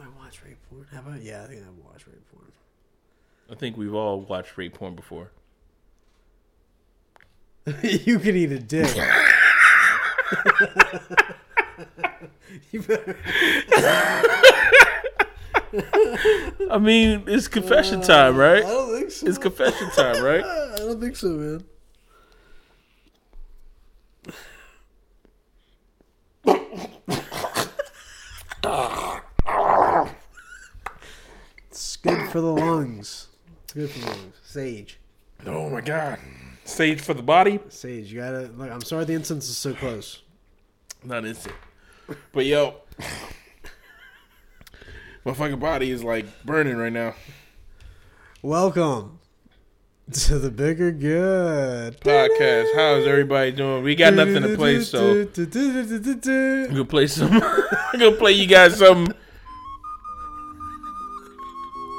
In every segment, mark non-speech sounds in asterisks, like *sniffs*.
Do I watch rape porn? Have I? Yeah, I think I've watched rape porn. I think we've all watched rape porn before. *laughs* you could eat a dick. *laughs* *laughs* you better. I mean, it's confession time, right? I don't think so. It's confession time, right? I don't think so, man. it's good for the lungs. It's good for the lungs. Sage. Oh my god. Sage for the body? Sage, you gotta look. I'm sorry the incense is so close. Not instant. But yo, my fucking body is like burning right now. Welcome to the bigger good Podcast. How's everybody doing? We got nothing to play, so I'm gonna play some. *laughs* I'm gonna play you guys some.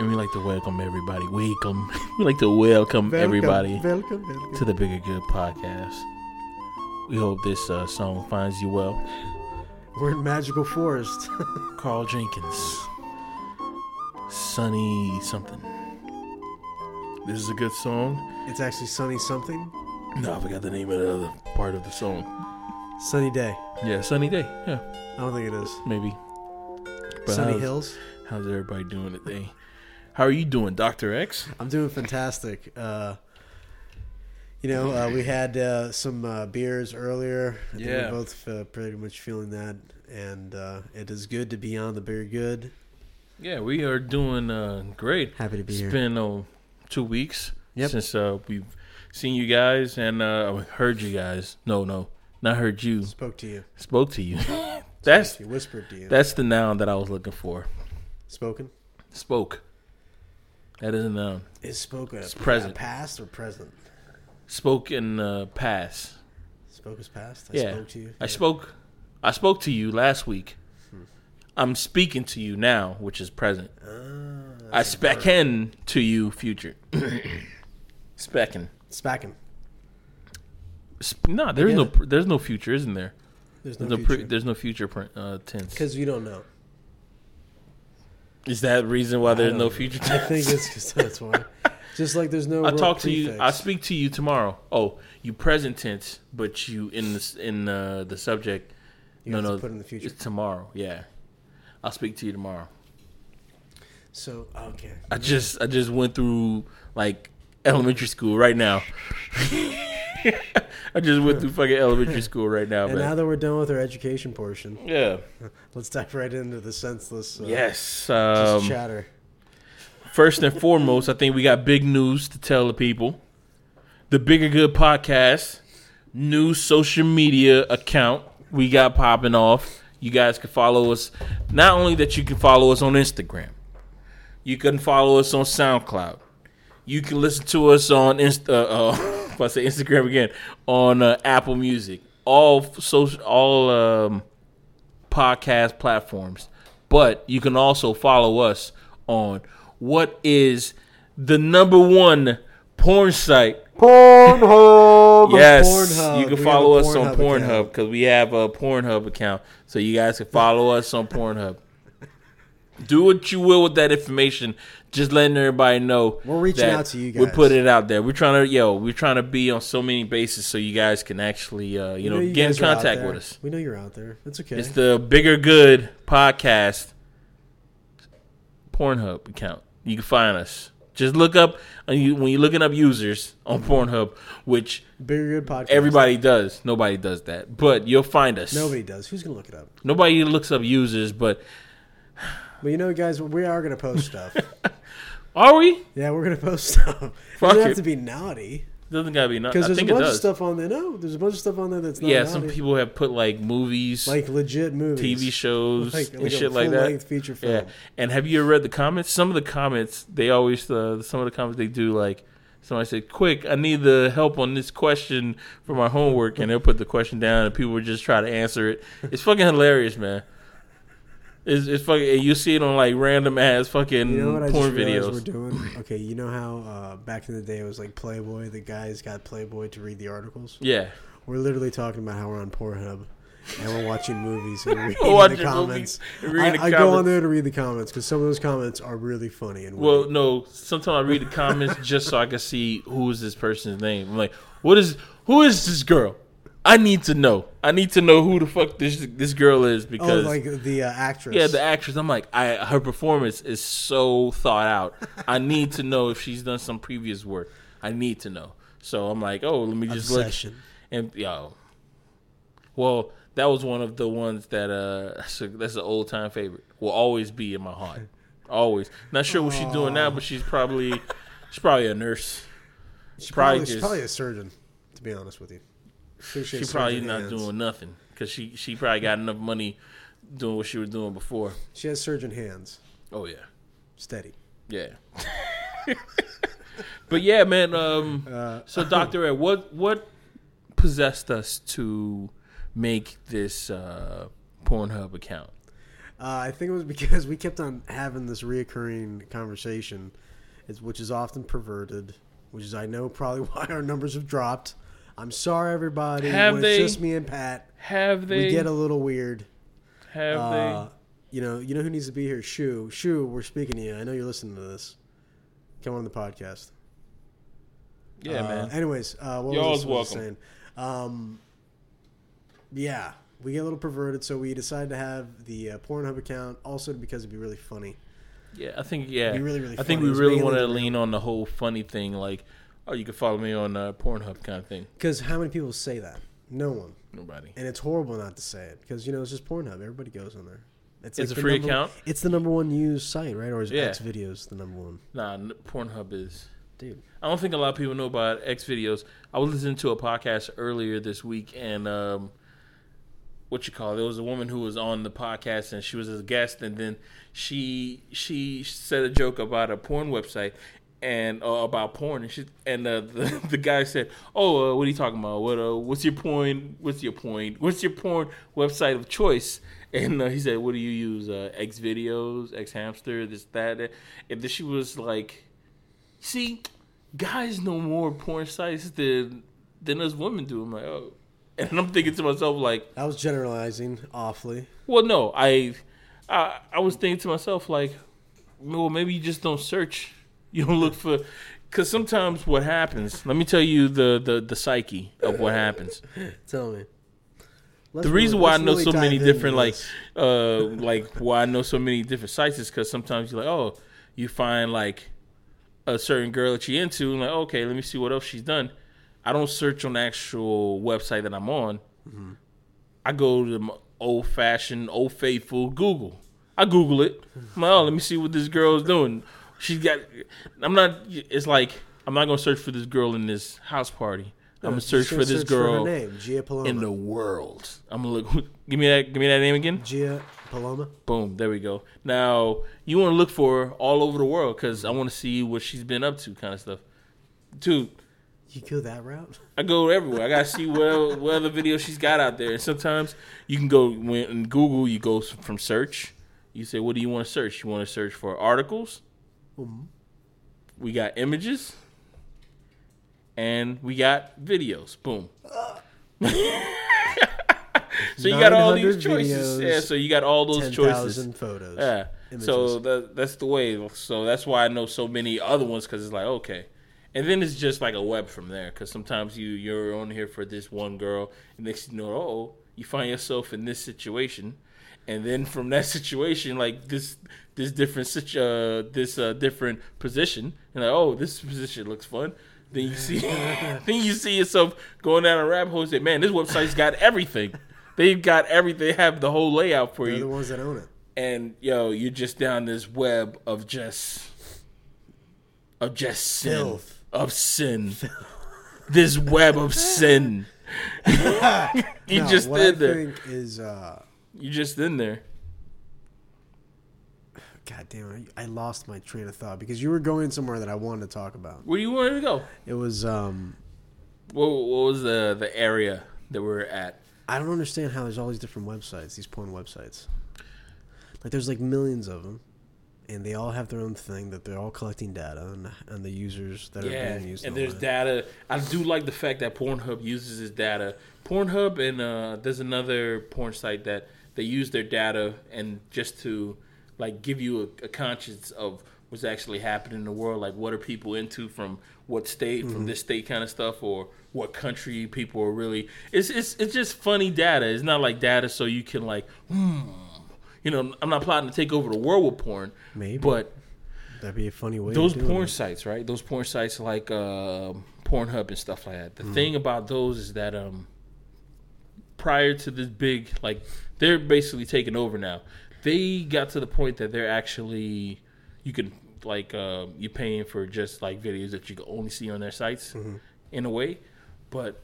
And we like to welcome everybody. Welcome. *laughs* We like to welcome, everybody Welcome, welcome. to the Bigger Good podcast. We hope this uh, song finds you well. We're in magical forest. *laughs* Karl Jenkins. Sunny something. This is a good song. it's actually sunny something. No, I forgot the name of the other part of the song. Sunny day. Yeah, Sunny Day. Yeah, I don't think it is. maybe. But sunny how's, hills. How's everybody doing today? How are you doing, Doctor X? I'm doing fantastic. Uh, you know, uh, we had uh, some uh, beers earlier. I Yeah. we're both uh, pretty much feeling that, and uh, it is good to be on the beer good. Yeah, we are doing uh, great. Happy to be It's here. been uh, two weeks Yep. since uh, we've seen you guys and uh, heard you guys. No, no, not heard you. Spoke to you. Spoke to you. *laughs* That's He whispered to you. that's the noun that I was looking for. Spoken Spoke. That is a noun. is spoken. It's present. past or present. Spoke in uh, past. Spoke is past. I Yeah. spoke to you. I spoke. I spoke to you last week. I'm speaking to you now, which is present. Ah, I specken to you, future. *coughs* Specking. Spacking. Sp- no, there's get no. There's no future, isn't there? There's There's no no. Pre- future. there's no future pr- uh, tense. Because you don't know. Is that reason why there's no future I think it's because that's why. *laughs* Just like there's no. I talk to you. I speak to you tomorrow. Oh, you present tense, but you in this in uh, the subject. You no, no, put in the future. It's tomorrow. Yeah, I'll speak to you tomorrow. So okay. I just I just went through like elementary school right now. *laughs* *laughs* I just went through fucking elementary school right now, And now that we're done with our education portion, Yeah. *laughs* let's dive right into the senseless uh, Yes. just Um, chatter. first and foremost, I think we got big news to tell the people. The Bigger Good podcast, new social media account we got popping off. You guys can follow us. Not only that, you can follow us on Instagram. You can follow us on SoundCloud. You can listen to us on Insta. Uh, uh, *laughs* I say Instagram again, on uh, Apple Music, all social, all um, podcast platforms. But you can also follow us on what is the number one porn site. Pornhub. Yes, Pornhub. you can We follow a us on Pornhub Pornhub because we have a Pornhub account, so you guys can follow us on Pornhub. Do what you will with that information. Just letting everybody know. We're reaching out to you guys. We're putting it out there. We're trying to, yo, we're trying to be on so many bases so you guys can actually, uh, you We know, you get in guys are out contact with us. We know you're out there. It's okay. It's the Bigger Good podcast Pornhub account. You can find us. Just look up when you when you're looking up users on Pornhub, which Bigger good podcast. everybody does. Nobody does that, but you'll find us. Nobody does. Who's gonna look it up? Nobody looks up users, but But you know, guys, we are gonna post stuff. *laughs* are we? yeah, we're gonna post *laughs* stuff. It Fuck doesn't have to be naughty Doesn't gotta be. I because there's a it bunch of stuff on there. No, there's a bunch of stuff on there that's not. yeah, naughty. some people have put like movies, like legit movies, TV *laughs* shows, like, and like shit like that. feature film. Yeah, and have you ever read the comments? Some of the comments they always uh, some of the comments they do like somebody said, "Quick, I need the help on this question for my homework," and they'll put the question down and people will just try to answer it. It's fucking hilarious, man. It's, it's fucking. You see it on like random ass fucking You know what porn videos. we're doing? Okay, you know how uh, back in the day it was like Playboy. The guys got Playboy to read the articles. Yeah, We're literally talking about how we're on Pornhub, and we're watching movies and *laughs* reading the comments. movies reading I, the I go on there to read the comments because some of those comments are really funny and Well, no. Sometimes I read the comments just so I can see who is this person's name. I'm like, what is who is this girl? I need to know. I need to know who the fuck this this girl is oh, because like the uh, actress. yeah, the actress. I'm like, I her performance is so thought out. I need to know if she's done some previous work. I need to know. So I'm like, oh, let me just look obsession. and yo. Well, that was one of the ones that uh that's, a, that's an old time favorite. Will always be in my heart. Always. Not sure what she's doing now, but she's probably she's probably a nurse. She's probably probably, she's probably a surgeon. To be honest with you, Sure She probably not hands. doing nothing because she she probably got enough money doing what she was doing before. She has surgeon hands. Oh yeah, Steady. yeah. *laughs* but yeah, man. Um, Uh, so Doctor Ed, what what possessed us to make this uh, Pornhub account? Uh, I think it was because we kept on having this reoccurring conversation, which is often perverted, which is I know probably *laughs* why our numbers have dropped. I'm sorry, everybody. Have when they? It's just me and Pat. Have they? we get a little weird. have Uh, you know, you know who needs to be here? Shu. Shu, we're speaking to you. I know you're listening to this. Come on the podcast. Yeah, Uh, man. Anyways, uh, what You're was I supposed welcome. saying? Um, yeah, we get a little perverted, so we decided to have the uh, Pornhub account also because it'd be really funny. Yeah, I think yeah. It'd be really, really I think we really mainly want to lean on the whole funny thing, like, oh, you can follow me on uh, Pornhub kind of thing. Because how many people say that? No one. Nobody. And it's horrible not to say it because you know it's just Pornhub. Everybody goes on there. It's like a free number- account? It's the number one used site, right? Or is Yeah. XVideos the number one? Nah, Pornhub is. Dude, I don't think a lot of people know about XVideos. I was listening to a podcast earlier this week, and um, what you call it? There was a woman who was on the podcast, and she was a guest, and then she she said a joke about a porn website and uh, about porn, and she and uh, *laughs* the the guy said, "Oh, uh, what are you talking about? What uh, what's your point? What's your point? What's your porn website of choice?" And uh, he said, "What do you use? Uh, XVideos, X hamster, this that." that." And then she was like. See, guys know more porn sites than than us women do. I'm like, oh, and I'm thinking to myself like, I was generalizing awfully. well, no, I, I, I was thinking to myself like, well, maybe you just don't search. You don't look for, because sometimes what happens. Let me tell you the the the psyche of what happens. *laughs* Tell me. Let's the reason really- why I know really so many different like uh like why I know so many different sites is because sometimes you're like oh you find like a certain girl that you're into and like okay let me see what else she's done. I don't search on the actual website that I'm on. Mm-hmm. I go to old fashioned, old faithful Google. I Google it. I'm like, oh, let me see what this girl is doing. She's got. I'm not. It's like I'm not gonna search for this girl in this house party. I'm gonna search for this search girl her name, Gia Paloma. in the world. I'm gonna look. *laughs* Give me that. Give me that name again. Gia Paloma. Boom. There we go. Now you want to look for her all over the world because I want to see what she's been up to, kind of stuff. Dude, You go that route? I go everywhere. I gotta see what what other videos she's got out there. And sometimes you can go when in Google. You go from search. You say, what do you want to search? You want to search for articles. Mhm. We got images, and we got videos. Boom. *laughs* so you got all these choices. videos, yeah. So you got all those Ten choices. thousand photos. Yeah. Images. So that that's the way. So that's why I know so many other ones because it's like okay, and then it's just like a web from there. Because sometimes you you're on here for this one girl, and next you know, oh, you find yourself in this situation, and then from that *laughs* situation, like this this different uh, this uh, different position, and like oh, this position looks fun. Then you see, *laughs* then you see yourself going down a rabbit hole. And say, man, this website's got everything. They've got everything. They have the whole layout for They're you the ones that own it. and yo, you're just down this web of just of just sin Filth. of sin. this web of sin. *laughs* *laughs* you No, just what in I there. think is, uh, You just in there. God damn it, I lost my train of thought because you were going somewhere that I wanted to talk about. Where you wanted to go? It was, um, What, what was the the area that we're at? I don't understand how there's all these different websites, these porn websites. Like, there's like millions of them, and they all have their own thing that they're all collecting data on, on the users that Yeah, are being used. and there's data. I do like the fact that Pornhub uses his data. Pornhub and uh, there's another porn site that they use their data and just to like give you a, a conscience of what's actually happening in the world. Like what are people into from what state, Mm-hmm. from this state kind of stuff, or what country people are really. It's it's it's just funny data. It's not like data so you can like. Hmm, you know, I'm not plotting to take over the world with porn, Maybe. but That'd be a funny way. those porn it. sites, right? Those porn sites like uh, Pornhub and stuff like that. The Mm-hmm. thing about those is that um, prior to this big, like, they're basically taking over now. They got to the point that they're actually, you can like, uh, you're paying for just like videos that you can only see on their sites, Mm-hmm. in a way, but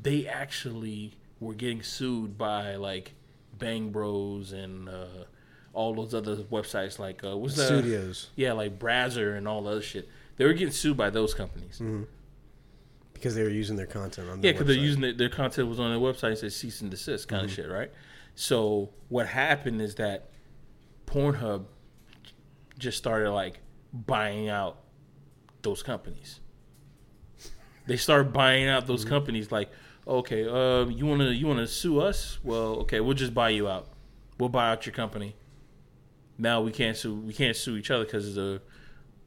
they actually were getting sued by like Bang Bros and uh, all those other websites like uh, what's that? studios Yeah, like Brazzer and all the other shit. They were getting sued by those companies. because they were using their content on. Yeah, their because they're using it, their content was on their website. It says cease and desist kind of shit, right? So what happened is that Pornhub just started like buying out those companies. They started buying out those companies. Like, okay, uh, you wanna you wanna sue us? Well, okay, we'll just buy you out. We'll buy out your company. Now we can't sue. We can't sue each other because of the,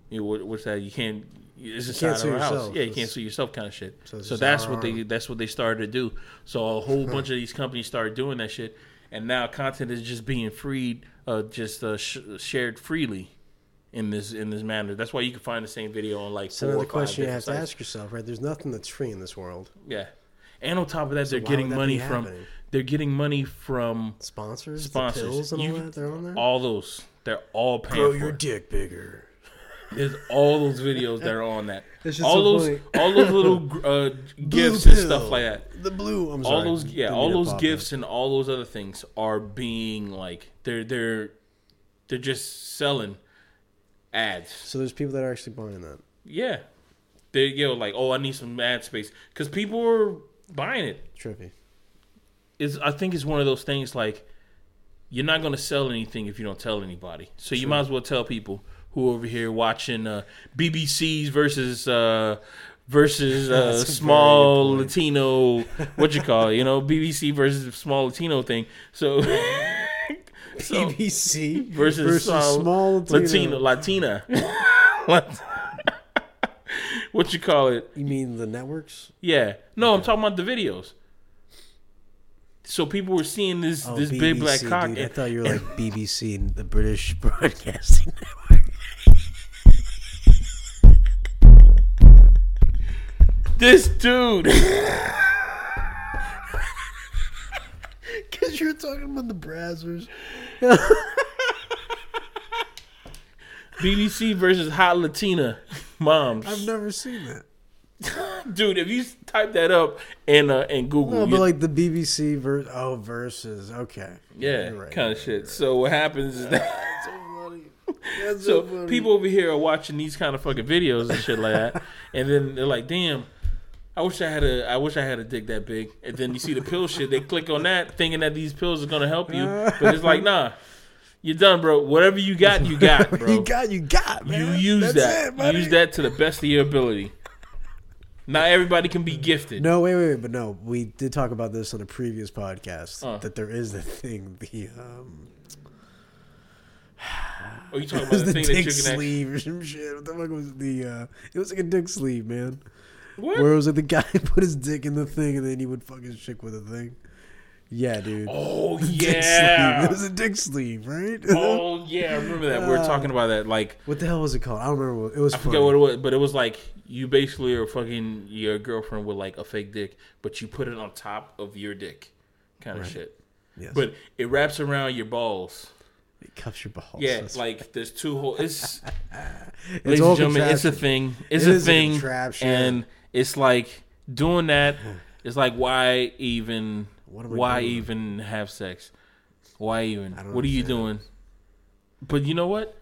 you know, what, what's that? You can't. It's inside can't of our house. yourself. Yeah, you can't sue yourself, kind of shit. So So, that's what they. That's what they started to do. So a whole bunch of these companies started doing that shit, and now content is just being freed, uh, just uh, sh- shared freely, in this in this manner. That's why you can find the same video on like. So four now or the question you have different to ask yourself, right? There's nothing that's free in this world. Yeah, and on top of that, they're getting that money from. happening? They're getting money from Sponsors, sponsors. and all that. They're on there. all those. They're all paying Grow your dick bigger. There's all those videos that are on that. *laughs* All so those, funny. all those little *laughs* uh, gifts Blue and stuff like that. The blue. I'm All sorry. those, yeah, all those gifts and all those other things are being like they're they're they're just selling ads. So there's people that are actually buying that. Yeah, they yo like oh I need some ad space because people are buying it. Trippy. Is I think it's one of those things like you're not going to sell anything if you don't tell anybody. So you might as well tell people who over here watching uh, BBC's versus uh, versus *laughs* uh, small very good point. Latino what you call it, you know BBC versus small Latino thing. So, *laughs* so BBC versus, small, small Latino. Latina. *laughs* Lat- what you call it? You mean the networks? Yeah. No, I'm talking about the videos. So people were seeing this Oh, this big black cock. Dude, I thought you were like BBC, the British Broadcasting Network. This dude. *laughs* Because you're talking about the Brazzers. BBC versus Hot Latina moms. I've never seen that. *laughs* Dude, if you type that up in uh, in Google, No, but like the BBC ver- oh versus okay. yeah, right, kind of shit. right. So what happens is that *laughs* so funny. That's so funny. people over here are watching these kind of fucking videos and shit like that, and then they're like, "Damn, I wish I had a, I wish I had a dick that big." And then you see the pill shit, they click on that, thinking that these pills are gonna help you, but it's like, nah, you're done, bro. Whatever you got, you got, bro. you got, you got, You man. use That's that. it, use that to the best of your ability. Not everybody can be gifted. No, wait, wait, wait, but no, we did talk about this on a previous podcast Uh. that there is the thing, the um, Are you talking *sighs* about the the thing that dick you can sleeve or some shit. What the fuck was the? uh It was like a dick sleeve, man. What? Where it was like the guy *laughs* put his dick in the thing and then he would fuck his chick with a thing. Yeah, dude. Oh *laughs* sleeve. It was a dick sleeve, right? Oh yeah, I remember that. We were talking ah. about that. Like what the hell was it called? I don't remember. What, it was. I forget what it was, but it was like you basically are fucking your girlfriend with like a fake dick, but you put it on top of your dick, kind of Right. shit. Yes. But it wraps around your balls. it cuffs your balls. Yeah, That's- like there's two holes. It's, *laughs* it's ladies and gentlemen, it's a thing. It's It a a thing, contraption. and it's like doing that. *laughs* It's like why even? What am I Why doing? even have sex? Why even? What are you doing? But you know what?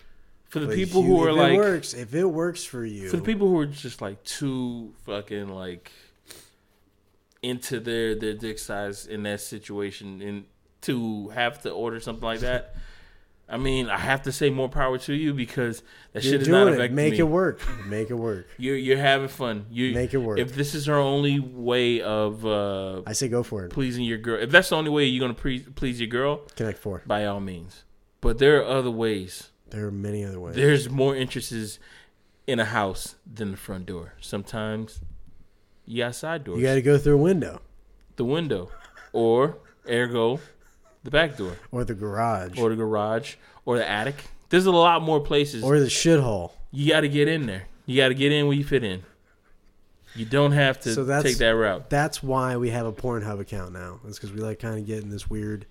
For the But people you- who are if like it works, if it works for you, for the people who are just like too fucking like into their their dick size in that situation and to have to order something like that *laughs* I mean, I have to say more power to you because that You're shit is not doing it. Make me. it work. Make it work. *laughs* You're you're having fun. You Make it work. If this is her only way of uh, I say go for it. pleasing your girl, if that's the only way you're gonna pre- please your girl, Connect four. by all means. But there are other ways. There are many other ways. There's more interests in a house than the front door. Sometimes you got side doors, You got to go through a window the window, or ergo the back door, or the garage or the garage, or the attic. There's a lot more places. or the shithole. you got to get in there. You got to get in where you fit in. You don't have to So that's- take that route. That's why we have a Pornhub account now. It's because we like kind of getting this weird,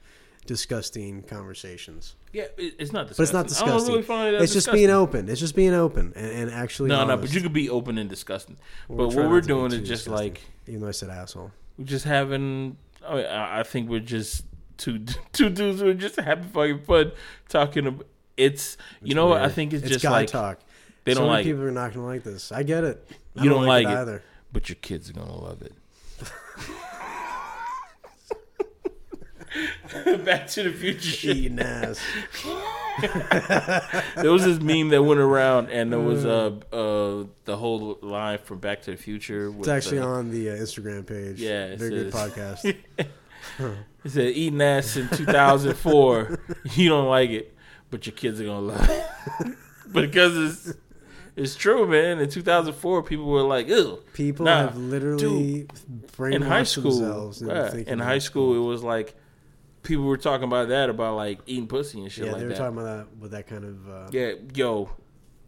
disgusting conversations. Yeah, it's not disgusting. But it's not disgusting. really It's just disgusting. being open. It's just being open and, and actually. No, no, honest. but you could be open and disgusting. We're but what we're not to be doing is just disgusting. like Even though I said asshole. we're just having. I, mean, I think we're just two *laughs* two dudes who are just having fucking fun talking. About, it's you It's know what I think it's, it's just like talk. they so don't like people are not going to like this. I get it. I You don't like it. either. but your kids are gonna love it. *laughs* Back to the Future. Eating ass. *laughs* There was this meme that went around, and there was uh uh the whole line from Back to the Future. With It's actually on the uh, Instagram page. Yeah, very good podcast. It said eating ass in 2004. *laughs* you don't like it, but your kids are gonna love it *laughs* because it's it's true, man. In 2004, people were like, "Ew." People Nah, have literally In high school, themselves. into in high school, it was like people were talking about that about like eating pussy and shit yeah, like they were that. talking about that with that kind of. Uh, Yeah, yo,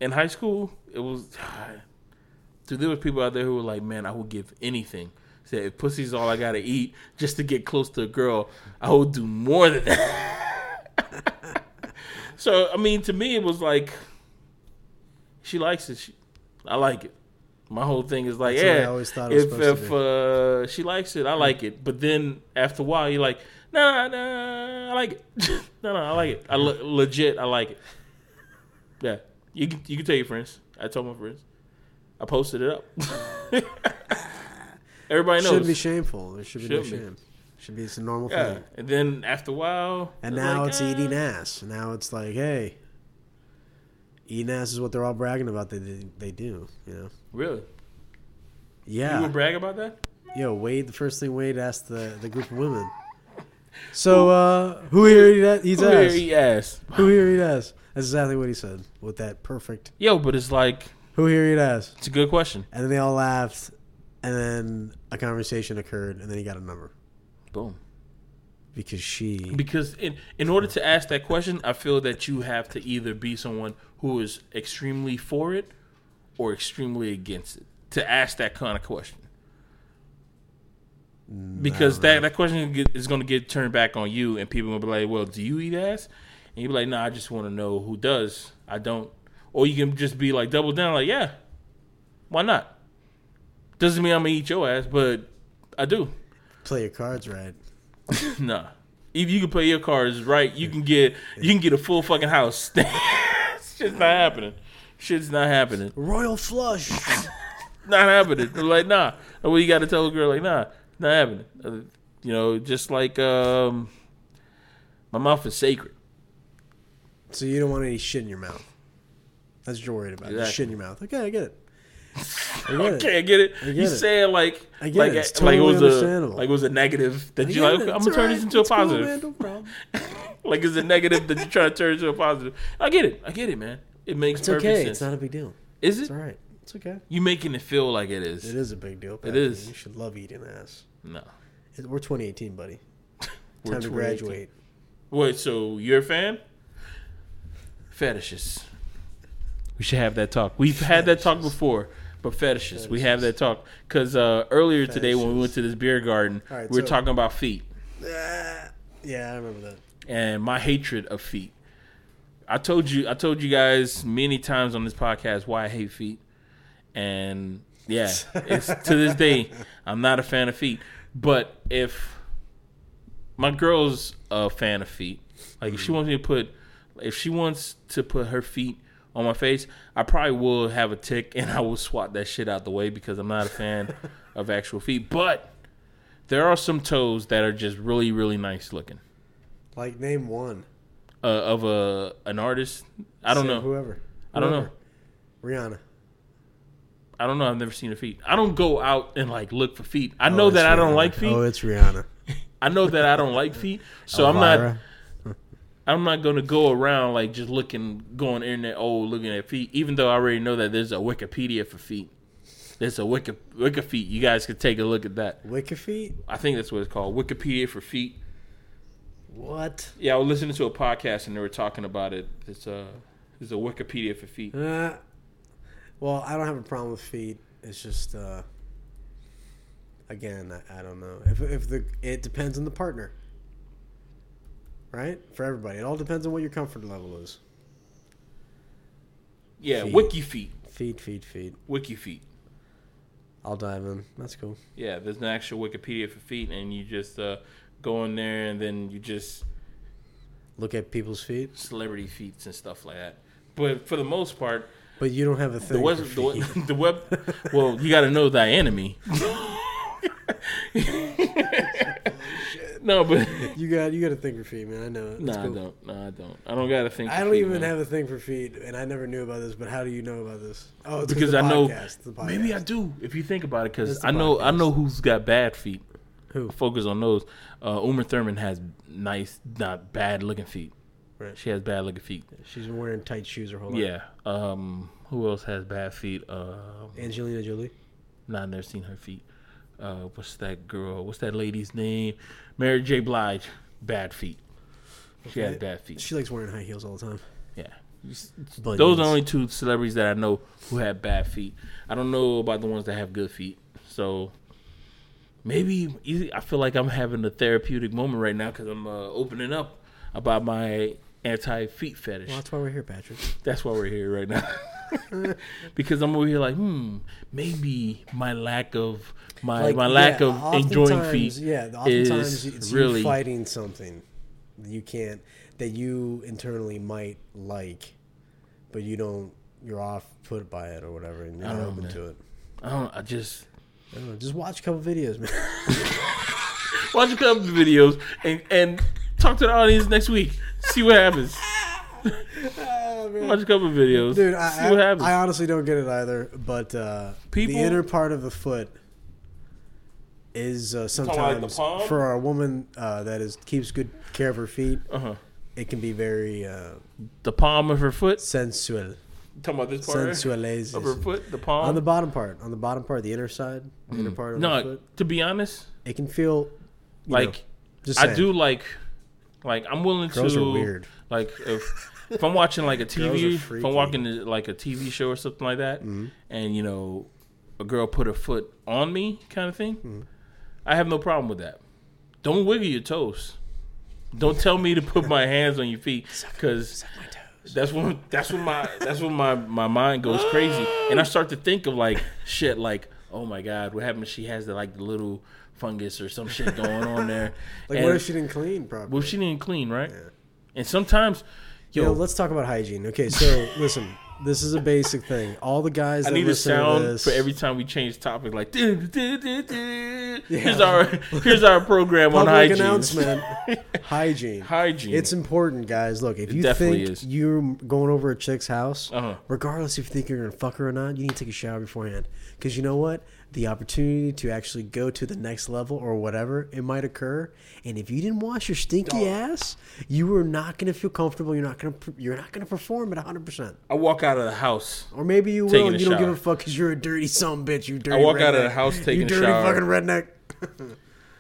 in high school, it was. *sighs* Dude, there was people out there who were like, "Man, I would give anything." Said if pussy's all I gotta eat just to get close to a girl, I would do more than that. *laughs* so I mean, to me, it was like, she likes it. She, I like it. My whole thing is like, That's what I yeah, always thought if if uh, she likes it, I like it. But then after a while, you're like, nah, nah, I like it. *laughs* no, no, I like it. I le- legit, I like it. Yeah, you can you can tell your friends. I told my friends. I posted it up. *laughs* Everybody knows. shouldn't be shameful. There should be no Shouldn't be. shame. Should be it's a normal yeah, thing. and then after a while, And now like, it's eating ass. Now it's like, hey, eating ass is what they're all bragging about. They they, they do. You know. Really? Yeah. You would brag about that? Yo, Wade. The first thing Wade asked the the group of women. So uh, who here eat eats Who here ass? eat ass? Who here eat ass? That's exactly what he said with that perfect. Yo, but it's like Who here eat ass? it's a good question. And then they all laughed, and then a conversation occurred, and then he got a number Boom. because she. Because in in order to ask that question, I feel that you have to either be someone who is extremely for it or extremely against it to ask that kind of question. Because that, that question is going to get turned back on you, and people will be like, "Well, do you eat ass?" And you be like, "No, I just want to know who does. I don't." Or you can just be like, double down, like, "Yeah, why not?" Doesn't mean I'm gonna eat your ass, but I do. play your cards right. *laughs* Nah. If you can play your cards right, you can get you can get a full fucking house. *laughs* Shit's not happening. Shit's not happening. Royal flush. *laughs* Not happening. They're like, nah. Well, you got to tell a girl like, nah, not happening. Uh, you know, just like um, my mouth is sacred. so you don't want any shit in your mouth. That's what you're worried about. Just shit in your mouth. Okay, I get it. I get it. Okay, I get it. I get you it. say it like like it. It's like it was a like it was a negative that you like. it. I'm gonna turn alright. this into a It's cool, positive. man. No *laughs* like it's a negative that you're trying to turn into a positive. I get it. I get it, man. It makes It's perfect okay. sense. It's not a big deal. is it? It's it? all right. It's okay. You making it feel like it is. It is a big deal. It Patrick. is. You should love eating ass. No. It- We're 2018, buddy. We're *laughs* Time to graduate. Wait, so you're a fan? Fetishes. We should have that talk. We've had that talk before, but fetishes. We have that talk because uh, earlier today when we went to this beer garden, right, we were so- talking about feet Ah, yeah, I remember that. and my hatred of feet. I told you, I told you guys many times on this podcast why I hate feet, and yeah, it's to this day *laughs* I'm not a fan of feet. But if my girl's a fan of feet, like if she wants me to put, if she wants to put her feet on my face, I probably will have a tick and I will swat that shit out the way because I'm not a fan *laughs* of actual feet. But there are some toes that are just really, really nice looking. Like, name one. uh, of a an artist. I don't Say know. Whoever. I don't know. Rihanna. I don't know. I've never seen a feet. I don't go out and like look for feet. I know Oh, that it's I don't like feet. Oh, it's Rihanna. *laughs* I know that I don't like feet. So *laughs* I'm not. I'm not gonna go around like just looking, going internet, oh, looking at feet. Even though I already know that there's a Wikipedia for feet. There's a Wiki Wiki feet. You guys could take a look at that. Wicked feet. I think that's what it's called, Wikipedia for feet. What? Yeah, I was listening to a podcast and they were talking about it. It's a it's a Wikipedia for feet. Uh, well, I don't have a problem with feet. It's just, uh, again, I, I don't know. If if the it depends on the partner, right? For everybody, it all depends on what your comfort level is. Yeah, Feet. Wiki feet, Feet, feet, feet. Wiki feet. I'll dive in. That's cool. Yeah, there's an actual Wikipedia for feet, and you just uh, go in there and then you just Look at people's feet, celebrity feet, and stuff like that. But for the most part, but you don't have a the thing web, the, web- *laughs* the web. Well, you got to know thy enemy. *laughs* *laughs* no, but You got you got a thing for feet, man. I know it. no, That's I cool. don't. No, I don't. I don't got to think. I don't feet, even man. have a thing for feet, and I never knew about this. But how do you know about this? Oh, it's because the I know podcast, the maybe I do if you think about it because I know I know who's got bad feet. Who? Focus on those. Uh, Uma Thurman has nice, not bad looking feet. Right. She has bad looking feet. She's been wearing tight shoes her whole life. Yeah. Um. Who else has bad feet? Um. Angelina Jolie. Nah, I've never seen her feet. Uh. What's that girl? What's that lady's name? Mary J. Blige. Bad feet. She has Okay. bad feet. She likes wearing high heels all the time. Yeah. Bunions. Those are the only two celebrities that I know who have bad feet. I don't know about the ones that have good feet. So maybe I feel like I'm having a therapeutic moment right now because I'm uh, opening up about my anti feet fetish. Well, that's why we're here, Patrick. That's why we're here right now. *laughs* because I'm over here like, hmm, maybe my lack of my Like, my lack yeah, of enjoying feet. Yeah, oftentimes is it's really- fighting something that you can't that you internally might like, but you don't. You're off put by it or whatever, and you're not open man. to it. I don't. I just I don't know. Just watch a couple videos, man. *laughs* watch a couple videos and and talk to the audience next week. See what happens. *laughs* Watch a couple of videos. Dude, I, see what I, happens. I honestly don't get it either. But uh, People- the inner part of the foot is uh, about, like, sometimes for a woman uh, that is keeps good care of her feet. uh huh. It can be very uh, The palm of her foot. sensual, talking about this part sensuales of her foot. The palm. on the bottom part, on the bottom part, the inner side, the inner part of the no, foot. to be honest, It can feel like know, just I saying. do like, like I'm willing Girls to are weird. Like if if I'm watching like a *laughs* TV, if freaky. I'm watching like a TV show or something like that, Mm-hmm. and you know, a girl put her foot on me, kind of thing, Mm-hmm. I have no problem with that. Don't wiggle your toes. Don't tell me to put my hands on your feet *laughs* because Suck my toes. that's when that's when my that's when my my mind goes crazy and I start to think of like shit like oh my god what happened if she has the like the little fungus or some shit going on there *laughs* Like, And- what if she didn't clean properly? well, she didn't clean right and sometimes yo, Yo, let's talk about hygiene. Okay, so *laughs* listen, this is a basic thing. All the guys I that need a sound this, for every time we change topic like "Du- du- du- du." here's Yeah. our here's our program on hygiene announcement. *laughs* hygiene. hygiene It's important, guys. Look, if It you think is. you're going over a chick's house, Uh-huh. regardless if you think you're gonna fuck her or not, you need to take a shower beforehand. Because you know what? The opportunity to actually go to the next level or whatever it might occur, and if you didn't wash your stinky ass, you were not gonna feel comfortable. You're not gonna. You're not gonna perform at 100. percent I walk out of the house Or maybe you will. A You don't give a fuck because you're a dirty a bitch. You dirty. I walk out of the house taking you a dirty shower. fucking redneck. *laughs*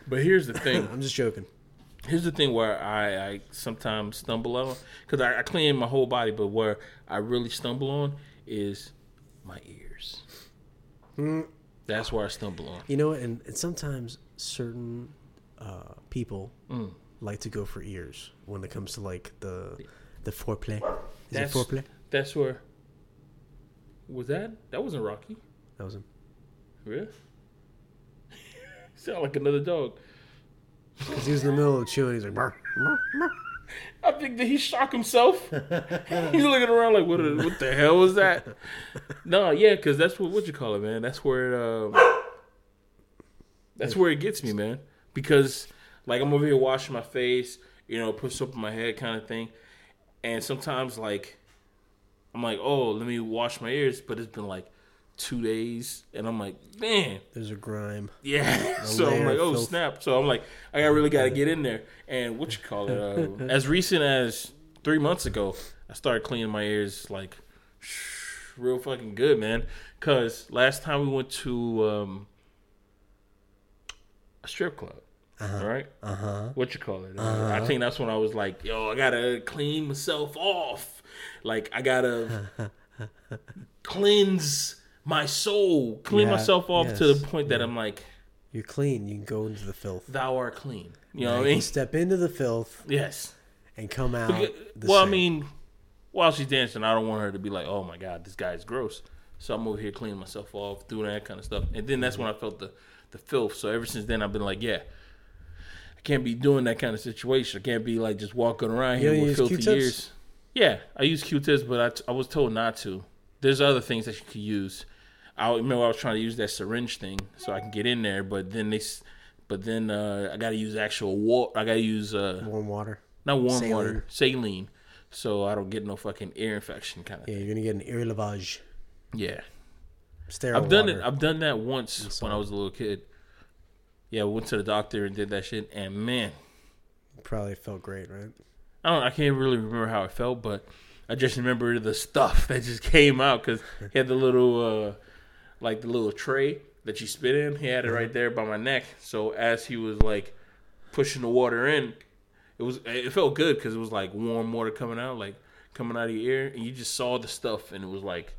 but here's the thing *laughs* I'm just joking. Here's the thing where I, I sometimes stumble on because I, I clean my whole body, but where I really stumble on is my ears. Mm. That's where I stumble on. You know? And, and sometimes certain uh, people Mm. like to go for ears when it comes to like the the foreplay. Is That's it foreplay? That's where. Was that? That wasn't Rocky. That was him. Really? *laughs* Sound like another dog. *laughs* Because he was in the middle of chewing. He's like, "Bark, bark, bark." I think that he shocked himself. *laughs* He's looking around like, what? the- What the hell was that? No, yeah, because that's what what you call it, man. That's where it, um, that's where it gets me, man. Because like I'm over here washing my face, you know, put soap on my head, kind of thing, And sometimes like I'm like, oh, let me wash my ears, but it's been like two days, and I'm like, man, There's a grime. yeah. *laughs* so I'm like, oh filth. snap. So I'm like, I really got to get in there. And what you call it? Uh, *laughs* as recent as three months ago, I started cleaning my ears like *sniffs* real fucking good, man. Cause last time we went to um, a strip club, right? Uh huh. What you call it? Uh, I think that's when I was like, yo, I gotta clean myself off. Like I gotta *laughs* cleanse my soul, clean Yeah, myself off to the point that I'm like, You're clean. You can go into the filth. thou art clean. You know what I mean? step into the filth Yes. and come out. the well, I mean, while she's dancing, I don't want her to be like, "Oh my god, this guy's gross." So I'm over here cleaning myself off, doing that kind of stuff, and then that's when I felt the the filth. So ever since then, I've been like, "Yeah, I can't be doing that kind of situation. I can't be like just walking around You here with filthy Q-tips? ears." Yeah, I use Q-tips, but I, t- I was told not to. There's other things that you could use. I remember I was trying to use that syringe thing so I can get in there, but then they, but then uh, I got to use actual water. I got to use uh, warm water. not warm Saline. water, saline, so I don't get no fucking ear infection kind of. Yeah, you're gonna get an ear lavage. Yeah, Sterile I've done water. it. I've done that once when I was a little kid. Yeah, I went to the doctor and did that shit, and man, Probably felt great, right? I don't. I can't really remember how it felt, but I just remember the stuff *laughs* that just came out because he had the little, uh like the little tray that you spit in. He had it right there by my neck. So as he was like pushing the water in, it was it felt good because it was like warm water coming out, like coming out of your ear, and you just saw the stuff, and it was like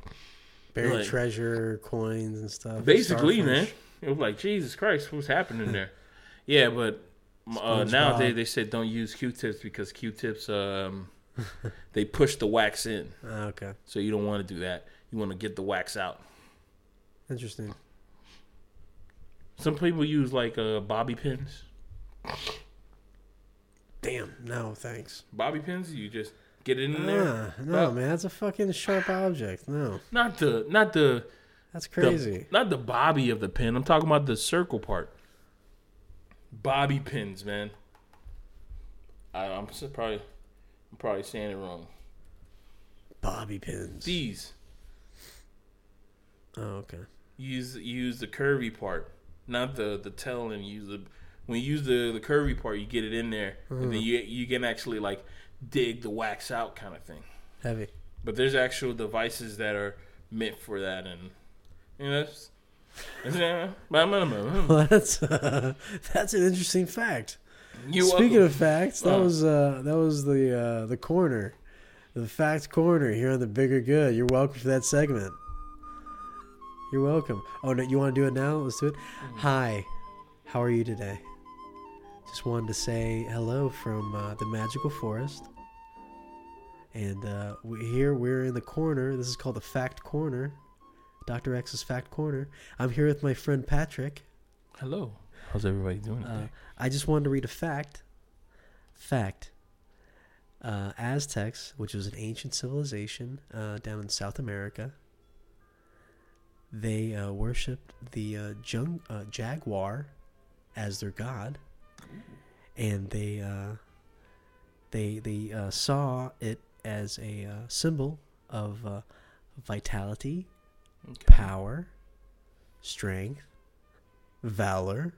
Buried Like- treasure, coins, and stuff. basically, man. It was like Jesus Christ, what's happening there? *laughs* yeah, but uh, nowadays they said don't use Q-tips because Q-tips um *laughs* they push the wax in, Ah, okay, so you don't want to do that. You want to get the wax out. Interesting. Some people use like uh, bobby pins. Damn, no, thanks. Bobby pins, you just get it in there. No, man, that's a fucking sharp object. No, Not the not the, that's the crazy. not the bobby of the pin. I'm talking about the circle part. Bobby pins, man. I, I'm s- probably I'm probably saying it wrong. Bobby pins. These oh, okay. Use use the curvy part, not the the tail, and use the when you use the the curvy part, you get it in there, and then you you can actually like dig the wax out, kind of thing. Heavy. But there's actual devices that are meant for that, and you know. That's, that's, *laughs* Well, that's *laughs* that's an interesting fact. you Speaking welcome. of facts, that Uh. was uh, that was the uh, the corner, the fact corner here on the bigger good. You're welcome for that segment. You're welcome. Oh no, you want to do it now? Let's do it. Mm-hmm. Hi, how are you today? Just wanted to say hello from uh, the magical forest. And uh, we, here we're in the corner. This is called the fact corner, Doctor X's fact corner. I'm here with my friend Patrick. hello. How's everybody doing Uh, today? I just wanted to read a fact. Fact. Uh, Aztecs, which was an ancient civilization uh, down in South America, they uh, worshipped the uh, jung- uh, jaguar as their god, and they uh, they they uh, saw it as a uh, symbol of uh, vitality, Okay. power, strength, valor,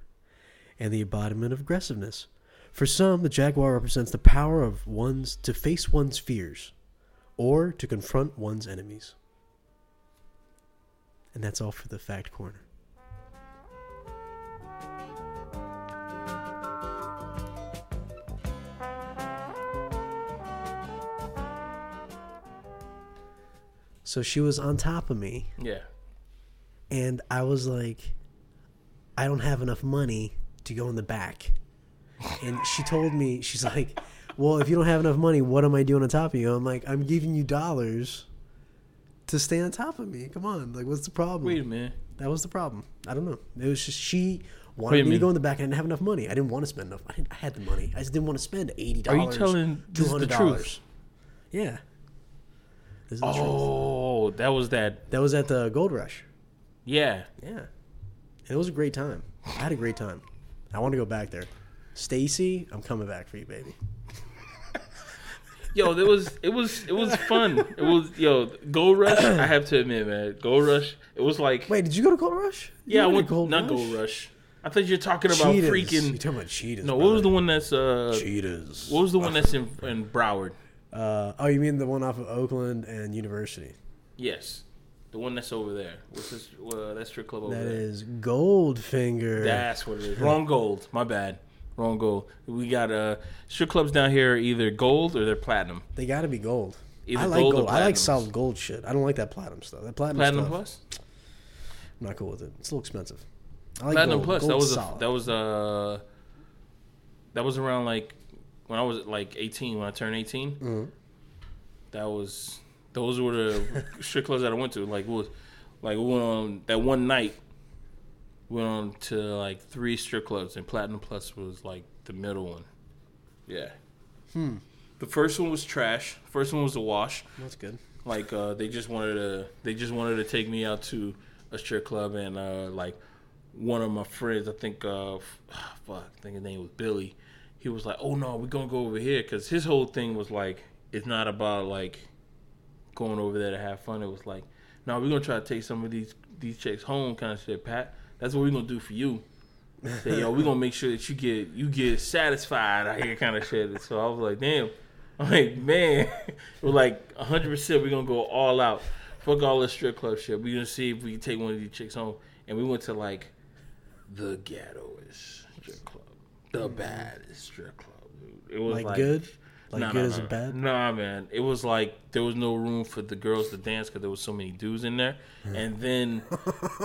and the embodiment of aggressiveness. For some, the jaguar represents the power of one's to face one's fears or to confront one's enemies. And that's all for the fact corner. So she was on top of me Yeah. and I was like, I don't have enough money to go in the back. And she told me, she's like, Well, if you don't have enough money, what am I doing on top of you? I'm like, I'm giving you dollars to stay on top of me. Come on, like, what's the problem? Wait a minute. That was the problem. I don't know. It was just she wanted a me to go in the back. and I didn't have enough money. I didn't want to spend enough. I, didn't, I had the money. I just didn't want to spend eighty dollars. Are you telling this is the truth? Yeah. This is the truth. Oh, that was that. That was at the Gold Rush. Yeah. Yeah. And it was a great time. I had a great time. I want to go back there. Stacy, I'm coming back for you, baby. Yo, it was it was it was fun. It was yo Gold Rush. I have to admit, man, Gold Rush. It was like Wait, did you go to Gold Rush? You yeah, I went Gold not Rush? Gold Rush. I thought you were talking about Cheetahs. freaking. You talking about cheetahs? No, what was the one that's uh? Cheetahs. What was the one that's in in Broward? Uh, oh, you mean the one off of Oakland and University? Yes, the one that's over there. What's this? Uh, that strip club over That there. is Goldfinger. That's what it is. Wrong gold. My bad. Wrong gold. We got uh strip clubs down here are either gold or they're platinum. They got to be gold. Either I like gold gold. I like solid gold shit. I don't like that platinum stuff. That platinum, Platinum stuff, plus. I'm not cool with it. It's a little expensive. I like Platinum gold. plus. That was a, solid. that was uh that was around like when I was like 18. When I turned 18, Mhm. that was those were the *laughs* strip clubs that I went to. Like was like we went on that one night. Went on to like three strip clubs, and Platinum Plus was like the middle one. Yeah. Hmm. The first one was trash. First one was a wash. That's good. Like uh, they just wanted to they just wanted to take me out to a strip club and uh, like one of my friends I think uh fuck I think his name was Billy he was like oh no we're gonna go over here because his whole thing was like it's not about like going over there to have fun it was like no we're gonna try to take some of these these chicks home kind of shit Pat that's what we're gonna do for you Say, yo we're gonna make sure that you get you get satisfied out here kind of shit so I was like damn I'm like, man, *laughs* we're like 100% we're going to go all out. Fuck all this strip club shit. We're to see if we can take one of these chicks home. And we went to like the ghettoest strip club, the baddest strip club. Dude. It was Like, like, good? Like Nah, good nah, as nah, a bad? Nah, man. It was like there was no room for the girls to dance because there was so many dudes in there. And then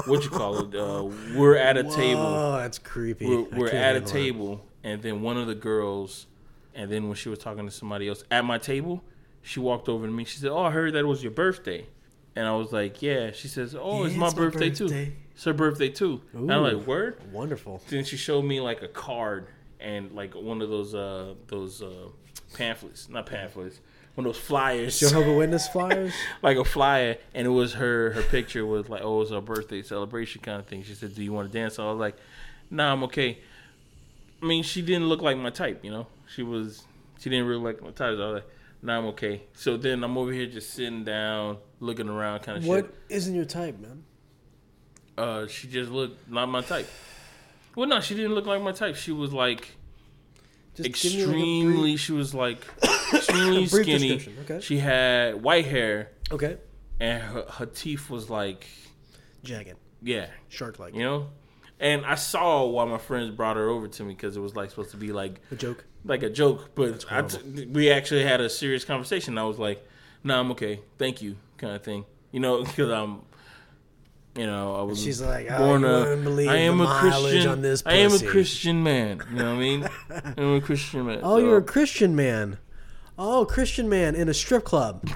what you call it? Uh, we're at a table Oh, that's creepy. we're, we're at a that. table, and then one of the girls, and then when she was talking to somebody else at my table, she walked over to me. She said, "Oh, I heard that it was your birthday," and I was like, "Yeah." She says, "Oh, it's Yeah, my it's my birthday, too. It's her birthday too." And I'm like, "Word." Wonderful. Then she showed me like a card and like one of those uh those uh pamphlets, not pamphlets, one of those flyers Jehovah *laughs* Witness flyers. like a flyer, and it was her. Her picture was like, "Oh, it's her birthday celebration kind of thing." She said, "Do you want to dance?" So I was like, "Nah, I'm okay." I mean, she didn't look like my type, you know. She was, she didn't really like my type. So I was like, "Nah, I'm okay." So then I'm over here just sitting down, looking around, kind of what shit. isn't your type, man? Uh, she just looked not my type. Well, no, she didn't look like my type. She was like Just give me, like, a extremely. she was like *coughs* extremely skinny. okay. She had white hair, okay. and her, her teeth was like, Jagged. yeah, Shark like. you know. And I saw why my friends brought her over to me because it was like supposed to be like A joke. like a joke, but t- we actually had a serious conversation. I was like, "No, I'm okay, thank you," kind of thing, you know, *laughs* because I'm, you know, I was. She's like, oh, born a- believe I am a Christian. on this I am a. Christian man. You know what I mean? *laughs* I'm a Christian man. Oh, so- you're a Christian man. Oh, Christian man in a strip club.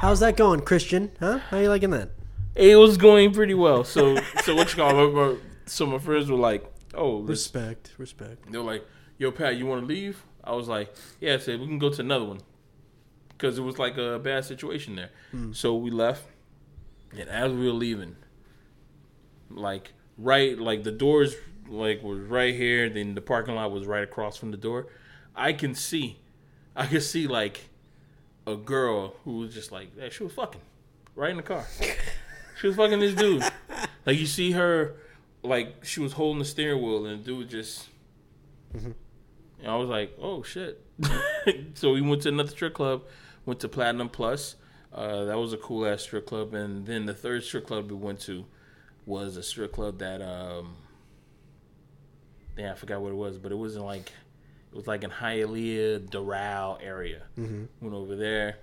How's that going, Christian? Huh? How you liking that? It was going pretty well. So, so what you call it? my- So my friends were like, "Oh, Respect, respect. They were like, "Yo, Pat, you want to leave?" I was like, "Yeah." I said we can go to another one because it was like a bad situation there. Hmm. So we left, and as we were leaving, like right, like the doors like was right here, then the parking lot was right across from the door. I can see, I can see like a girl who was just like, yeah, she was fucking right in the car. she was fucking this dude. Like you see her, like she was holding the steering wheel, and the dude just. And I was like, oh shit. *laughs* so we went to another strip club, went to Platinum Plus. Uh, that was a cool ass strip club, and then the third strip club we went to was a strip club that um, yeah, I forgot what it was, but it wasn't like it was like in Hialeah, Doral area. Mm-hmm. Went over there,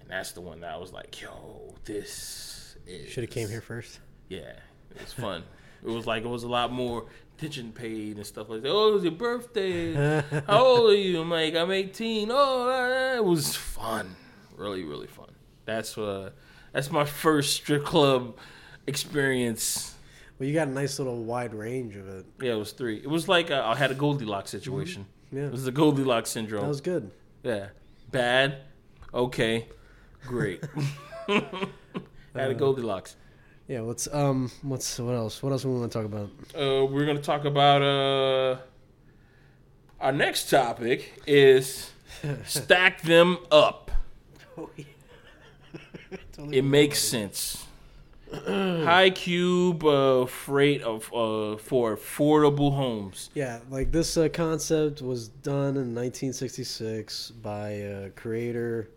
and that's the one that I was like, yo, this is Should have came here first. yeah, it was fun. it was like it was a lot more attention paid and stuff like that. Oh, it was your birthday. *laughs* How old are you? I'm like, I'm 18. Oh, it was fun. Really, really fun. That's uh, that's my first strip club experience. Well, you got a nice little wide range of it. Yeah, it was three. It was like uh, I had a Goldilocks situation. Yeah, It was the Goldilocks syndrome. that was good. yeah, bad. Okay, great. *laughs* *laughs* had a Goldilocks. Yeah, let's um, what's what else? What else we want to talk about? uh, we're going to talk about uh, our next topic is *laughs* Stack them up. Oh, yeah. It makes sense. *clears throat* High cube uh, freight of uh, for affordable homes. Yeah, like this uh, concept was done in 1966 by a creator.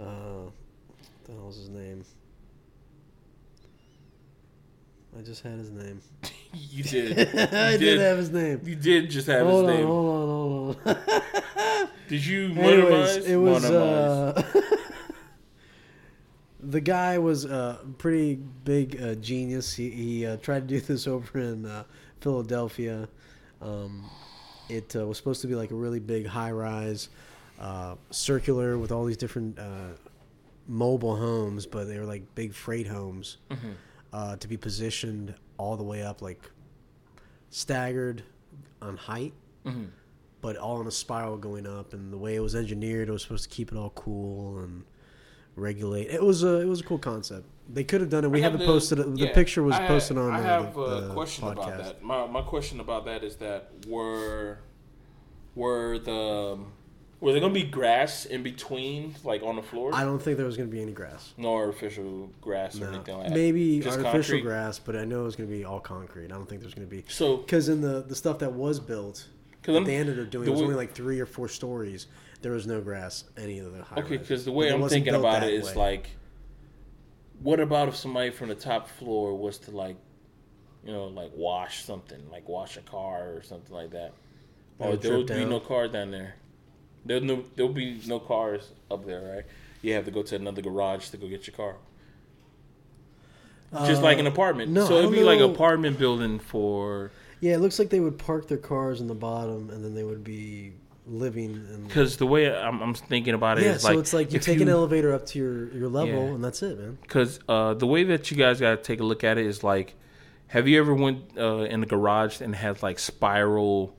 Uh, what the hell was his name? I just had his name. *laughs* You did. *laughs* I You did have his name. You did just have Hold his on, name. hold on, hold on. hold on. Did you *laughs* Anyways, it was Modernize. The guy was a pretty big uh, genius. He, he uh, tried to do this *laughs* over in uh, Philadelphia. Um, it uh, was supposed to be like a really big high rise, uh, circular with all these different uh, mobile homes, but they were like big freight homes Mhm. uh, to be positioned all the way up, like staggered on height Mhm. but all in a spiral going up. And the way it was engineered, it was supposed to keep it all cool and regulate. It was a it was a cool concept. They could have done it. We have haven't the- posted it. The yeah, picture was posted on I have the, a the question podcast. about that. My my question about that is that were were the were there gonna be grass in between, like on the floor? I don't think there was going to be any grass. no artificial grass or No. anything like that. Maybe Just artificial concrete? grass, but I know it was going to be all concrete. I don't think there's going to be So because in the the stuff that was built, because that I'm they ended up doing it was way- only like three or four stories. There was no grass any of the high okay, because the way I'm thinking about it is way. like, what about if somebody from the top floor was to like, you know, like wash something, like wash a car or something like that, or would there would be no car down there. There'll no there'll be no cars up there, right? You have to go to another garage to go get your car. Just like an Uh, apartment. no, so it'd be like an apartment building for Yeah, it looks like they would park their cars in the bottom, and then they would be living. Because the way I'm, I'm thinking about it is yeah, so like it's like you take an elevator up to your your level, Yeah. and that's it, man. because uh, the way that you guys got to take a look at it is like, have you ever went uh, in the garage and had like spiral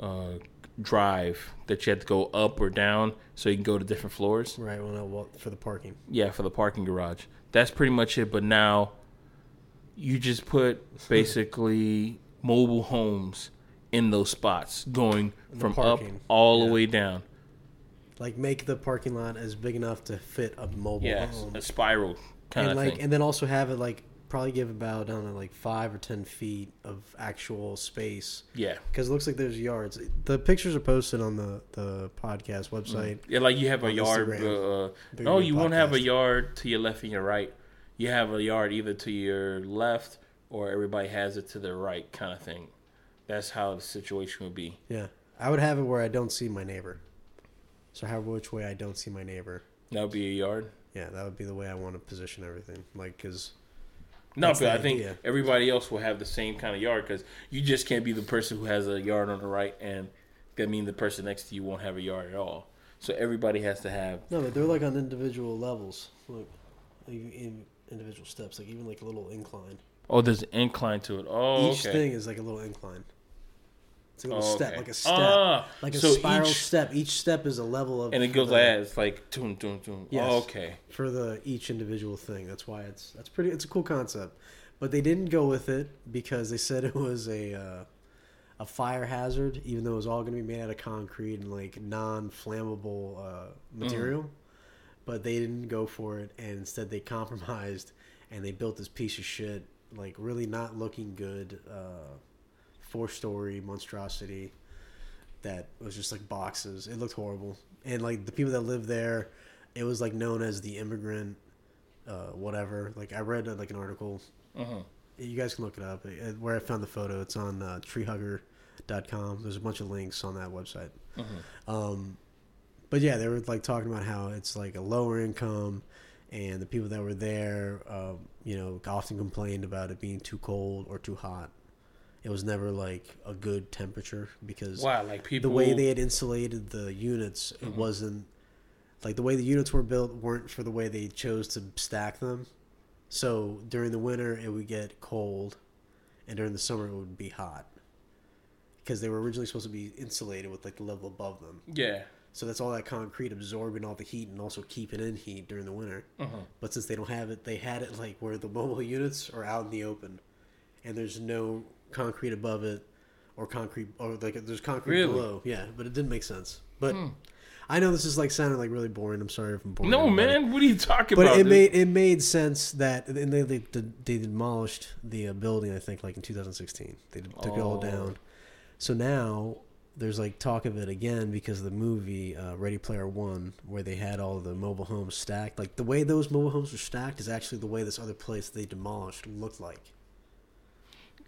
uh, drive that you had to go up or down so you can go to different floors? Right. Well, no, well, for the parking. Yeah, for the parking garage. That's pretty much it. But now you just put basically mobile homes in those spots, going The from parking, up all yeah. the way down. Like make the parking lot as big enough to fit a mobile Yes, home, a spiral kind and of like thing. and then also have it like probably give about I don't know like five or ten feet of actual space yeah. because it looks like there's yards. The pictures are posted on the the podcast website. Yeah, like you have a yard. Uh, no, you won't have a yard to your left and your right. You have a yard either to your left or everybody has it to their right, kind of thing. That's how the situation would be. Yeah, I would have it where I don't see my neighbor. So how which way I don't see my neighbor. That would be a yard. Yeah, that would be the way I want to position everything. Like, cause No, but I think idea. everybody else will have the same kind of yard because you just can't be the person who has a yard on the right and that mean the person next to you won't have a yard at all. So everybody has to have. no, but they're like on individual levels, like like in individual steps, like even like a little incline. Oh, there's an incline to it. Oh, Each okay. thing is like a little incline. It's a little Oh, step, okay. like a step, Ah, like a so spiral each- step. Each step is a level of, and it goes the- like that. It's like doom, doom, doom. Yes. Oh, okay. for the each individual thing. That's why it's that's pretty. It's a cool concept, but they didn't go with it because they said *laughs* it was a uh, a fire hazard, even though it was all going to be made out of concrete and like non-flammable uh, material. But they didn't go for it, and instead they *laughs* compromised and they built this piece of shit, like really not looking good, uh, four-story monstrosity that was just like boxes. It looked horrible, and like the people that lived there, it was like known as the immigrant, uh, whatever. Like I read uh, like an article. Uh-huh. You guys can look it up. Where I found the photo, it's on uh, treehugger.com. There's a bunch of links on that website. Uh-huh. Um, but yeah, they were like talking about how it's like a lower income, and the people that were there, um, you know, often complained about it being too cold or too hot. It was never like a good temperature because Wow, like people. the way they had insulated the units, it Mhm. wasn't like the way the units were built weren't for the way they chose to stack them. So during the winter, it would get cold, and during the summer, it would be hot because they were originally supposed to be insulated with like the level above them. Yeah. So that's all that concrete absorbing all the heat and also keeping in heat during the winter. Uh-huh. But since they don't have it, they had it like where the mobile *laughs* units are out in the open, and there's no concrete above it, or concrete or like there's concrete Really? below. Yeah, but it didn't make sense. But Hmm. I know this is like sounding like really boring. I'm sorry if I'm boring. No, everybody. man. What are you talking But about? But it dude? made it made sense that and they they, they demolished the uh, building. I think like in 2016 they took it all Oh. down. So now there's like talk of it again because of the movie uh, Ready Player One, where they had all the mobile homes stacked. Like the way those mobile homes were stacked is actually the way this other place they demolished looked like.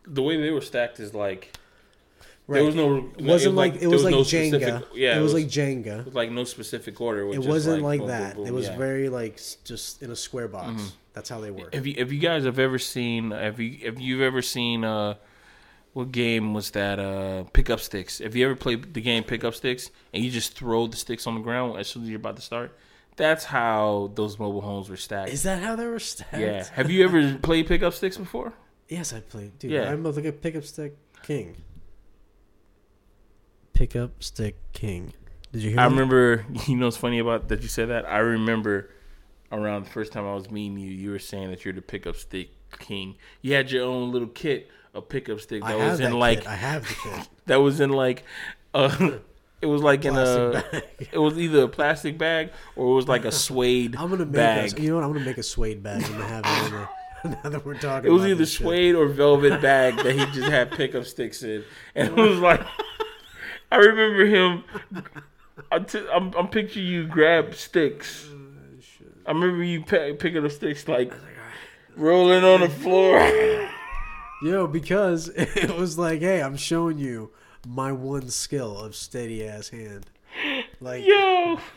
The way they were stacked is like Right. there was no. it wasn't like, it there was like no Jenga. specific- Yeah, it was like Jenga. it was like no specific order. It wasn't like, boom, boom, that. boom, it was yeah. very like just in a square box. Mhm. That's how they were. If you if you guys have ever seen if you if you've ever seen uh what game was that uh pickup sticks? If you ever played the game pickup sticks and you just throw the sticks on the ground as soon as you're about to start, that's how those mobile homes were stacked. Is that how they were stacked? yeah. Have you ever played pickup sticks before? Yes, I played. Dude, Yeah. I'm a, like a pickup stick king. Pickup stick king. Did you hear? I that? remember. *laughs* You know what's funny about that you said that? I remember around the first time I was meeting you, you were saying that you're the pickup stick king. You had your own little kit of pickup stick I that have was that in like kit. I have the kit. *laughs* that was in like uh *laughs* it was like in a bag. it was either a plastic bag or it was like a suede I'm gonna make bag. A, you know what? I'm gonna make a suede bag. I'm have it in there. *laughs* Now that we're talking, it was either this shit. suede or velvet *laughs* bag that he just had pickup sticks in, and it was like, I remember him. I t- I'm, I'm picturing you grab sticks. Uh, I remember you pe- picking up sticks like rolling on the floor. *laughs* Yo, because it was like, hey, I'm showing you my one skill of steady ass hand. Like, Yo, *laughs*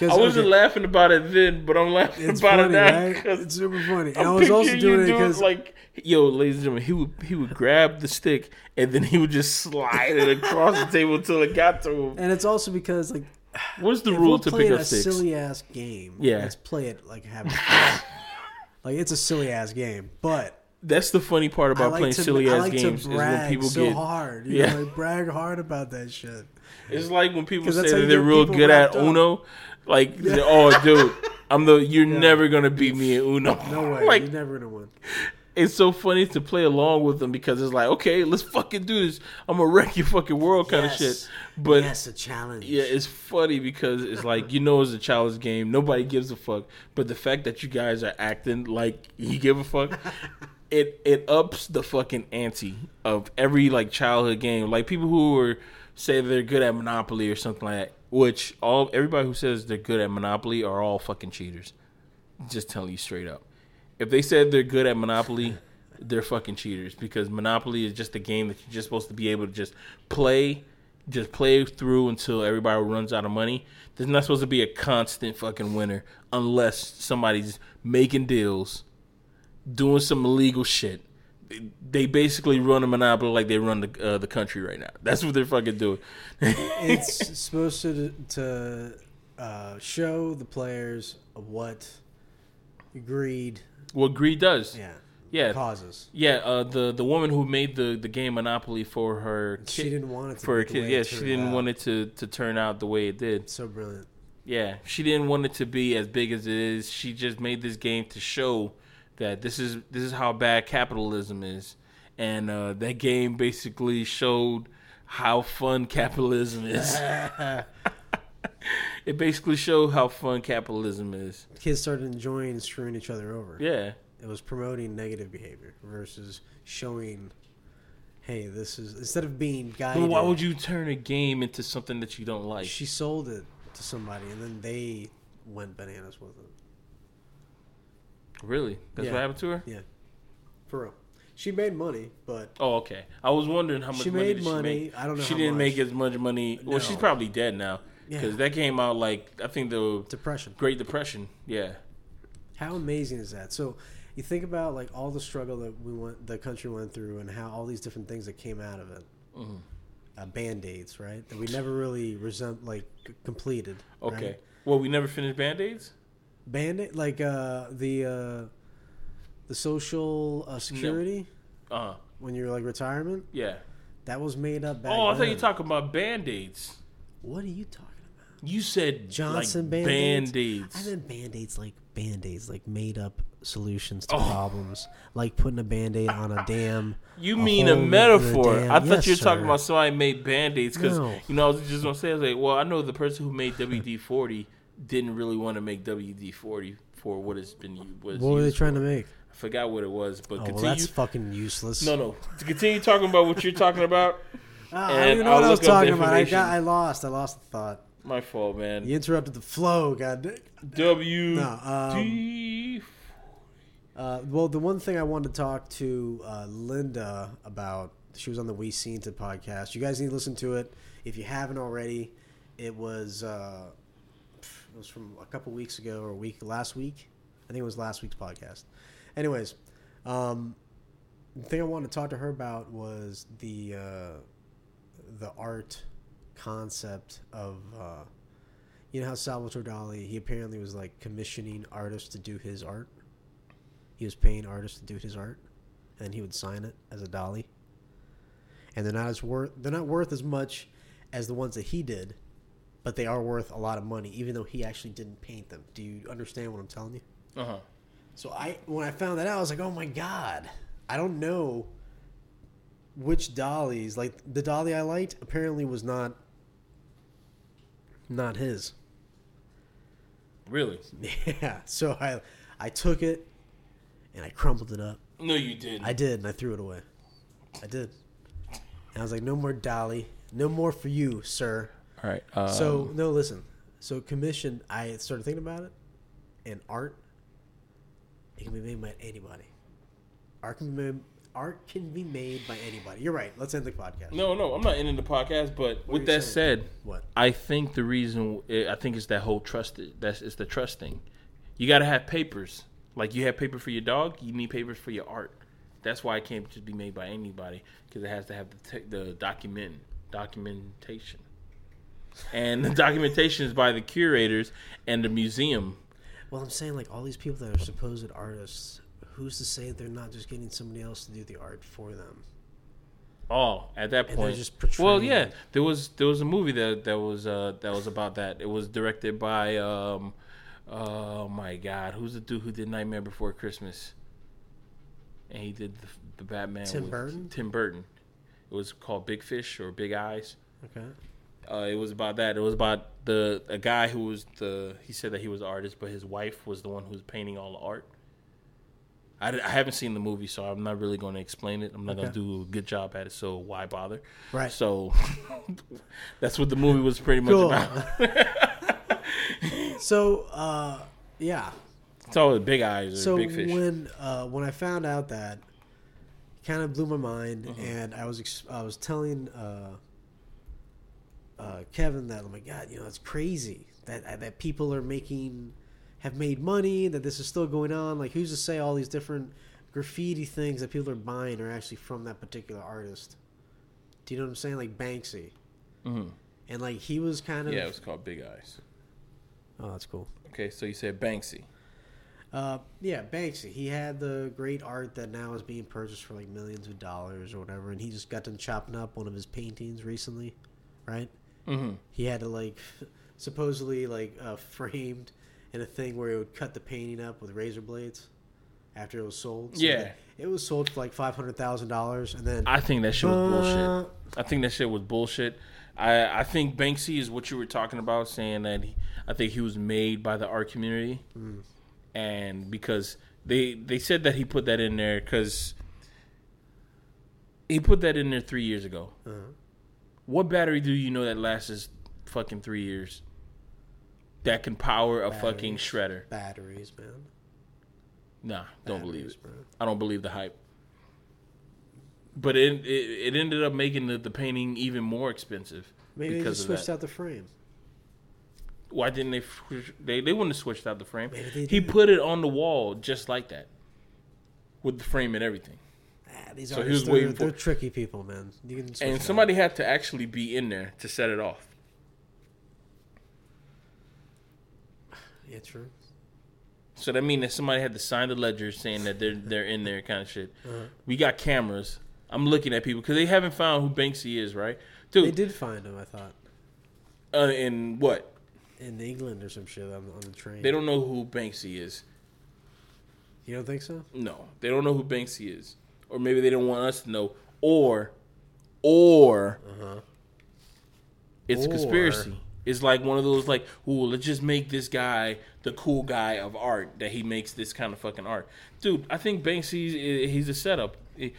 I wasn't okay, laughing about it then, but I'm laughing It's about funny, it now. right? It's super funny. And I'm I was also doing it because like, yo, ladies and gentlemen, he would he would grab the stick and then he would just slide it across the table until it got to him. And it's also because like What's the rule to pick up a sticks? silly ass game, Yeah. let's play it like having *laughs* like it's a silly ass game, but That's the funny part about like playing to silly I ass like games is when people so get. hard. You Yeah. know, like brag hard about that shit. It's like when people say that they're real good at up. Uno. Like, oh, dude, I'm the. You're never gonna beat me at Uno. *laughs* No way, *laughs* like, you're never gonna win. it's so funny to play along with them because it's like, okay, let's fucking do this. I'm gonna wreck your fucking world, kind of shit. But yes, a challenge. Yeah, it's funny because it's like you know it's a child's game. Nobody gives a fuck. But the fact that you guys are acting like you give a fuck, *laughs* it it ups the fucking ante of every like childhood game. Like people who are say they're good at Monopoly or something like that. Which all everybody who says they're good at Monopoly are all fucking cheaters. Just telling you straight up. If they said they're good at Monopoly, *laughs* they're fucking cheaters because Monopoly is just a game that you're just supposed to be able to just play, just play through until everybody runs out of money. There's not supposed to be a constant fucking winner unless somebody's making deals, doing some illegal shit. They basically run a monopoly like they run the uh, the country right now. That's what they're fucking doing. *laughs* it's supposed to to uh, show the players what greed, what greed does. yeah, Yeah, causes. yeah. Uh, the the woman who made the, the game Monopoly for her kid, She didn't want it to for her kid. Yeah, she didn't out. want it to to turn out the way it did. So brilliant. Yeah, she didn't want it to be as big as it is. She just made this game to show that this is this is how bad capitalism is, and uh, that game basically showed how fun *laughs* capitalism is. *laughs* it basically showed how fun capitalism is. Kids started enjoying screwing each other over. Yeah, It was promoting negative behavior versus showing, hey, this is instead of being guided. but why would you turn a game into something that you don't like? She sold it to somebody, and then they went bananas with it. Really? That's Yeah. what happened to her? Yeah, for real. She made money, but Oh, okay. I was wondering how much She money made did money. she make. I don't know She how didn't much. make as much money. Well, she's No. probably dead now Yeah. because that came out like I think the depression. Great Depression. Yeah. How amazing is that? So you think about like all the struggle that we went, the country went through, and how all these different things that came out of it. Mhm. Uh, Band aids, right? That we never really resent, like c- completed. Okay. right? Well, we never finished Band Aids. Band aid, like uh, the uh, the social uh, security Uh huh. when you're like retirement. Yeah. That was made up back. oh, I thought you were talking about Band Aids. What are you talking about? You said Johnson like Band-Aids? band-aids. I meant band aids like band aids, like made up solutions to Oh. problems, like putting a band aid on a damn. You a mean a hole in the metaphor? dam. I thought Yes, you were talking about somebody made band-aids because No. you know I was just gonna say I was like, well, I know the person who made WD forty didn't really want to make WD forty for what it's been was. What were they trying for. to make? I forgot what it was, but Oh, well, that's fucking useless. no, no. To continue talking about what you're talking about. Ah, I don't even know I'll what I was look up the talking about. I got, I lost. I lost the thought. My fault, man. You interrupted the flow. God. W No, um, D. Uh, well, the one thing I wanted to talk to uh, Linda about, she was on the We Seen It podcast. You guys need to listen to it if you haven't already. It was uh, it was from a couple weeks ago or a week last week. I think it was last week's podcast. Anyways, um, the thing I wanted to talk to her about was the uh, the art concept of uh, you know how Salvatore Dali he apparently was like commissioning artists to do his art. He was paying artists to do his art, and he would sign it as a Dali. And they're not as worth they're not worth as much as the ones that he did, but they are worth a lot of money, even though he actually didn't paint them. Do you understand what I'm telling you? Uh huh. So I when I found that out, I was like, oh my god, I don't know which Dalis. Like the Dali I liked apparently was not not his. Really? *laughs* Yeah. So I I took it and I crumpled it up. No, you didn't. I did, and I threw it away. I did. And I was like, no more Dali, no more for you, sir. All right. Um, So no, listen. So commission, I started thinking about it, and art, it can be made by anybody. Art can be made, art can be made by anybody. You're right. Let's end the podcast. no, no, I'm not ending the podcast. But What with that saying? said, What? I think the reason I think it's that whole trust. That's it's the trust thing. You got to have papers. Like you have paper for your dog, you need papers for your art. That's why it can't just be made by anybody because it has to have the te- the document documentation, and the documentation is by the curators and the museum. Well, I'm saying like all these people that are supposed artists. Who's to say they're not just getting somebody else to do the art for them? Oh, at that point, well, yeah, there was there was a movie that that was uh that was about that. It was directed by um, oh my god, who's the dude who did Nightmare Before Christmas? And he did the, the Batman. Tim with Burton? Tim Burton. It was called Big Fish or Big Eyes. Okay. Uh, it was about that. It was about the a guy who was the. He said that he was an artist, but his wife was the one who was painting all the art. I, I haven't seen the movie, so I'm not really going to explain it. I'm not going to do a good job at it, so why bother? Right. So *laughs* that's what the movie was pretty much Cool. about. *laughs* So, uh, yeah. It's all the big eyes So big fish. when uh, when I found out that, kind of blew my mind, Mm-hmm. and I was ex- I was telling uh, uh, Kevin that oh my god, you know it's crazy that that people are making have made money that this is still going on. Like who's to say all these different graffiti things that people are buying are actually from that particular artist? Do you know what I'm saying? Like Banksy, Mhm. and like he was kind of Yeah, it was called Big Eyes. oh that's cool. Okay, so you said Banksy. Uh, yeah, Banksy. He had the great art that now is being purchased for like millions of dollars or whatever, and he just got done chopping up one of his paintings recently, right? Mm-hmm. He had to like supposedly like uh, framed in a thing where he would cut the painting up with razor blades after it was sold. So Yeah. it was sold for like five hundred thousand dollars, and then I think that shit was Uh, bullshit. I think that shit was bullshit. I I think Banksy is what you were talking about, saying that he, I think he was made by the art community, Mm. and because they they said that he put that in there because he put that in there three years ago. uh, What battery do you know that lasts fucking three years? That can power a fucking shredder? batteries, man. Nah, don't believe it. bro. I don't believe the hype. But it it, it ended up making the, the painting even more expensive Maybe they because of switched that. out the frame. Why didn't they? switch- They they wouldn't have switched out the frame. They He put it on the wall just like that, with the frame and everything. Ah, these So artists, they're, they're tricky people, man. You can switch it And somebody had to actually be in there to set it off. Yeah, true. So that means that somebody had to sign the ledger saying that they're they're in there, kind of shit. Uh-huh. We got cameras. I'm looking at people because they haven't found who Banksy is, right? Dude, They did find him, I thought. uh, in what? in England or some shit on, on the train. They don't know who Banksy is. You don't think so? No, they don't know who Banksy is, or maybe they don't want us to know, or, or Uh-huh. it's a conspiracy. It's like one of those like, ooh, let's just make this guy the cool guy of art that he makes this kind of fucking art, dude. I think Banksy he's a setup. He-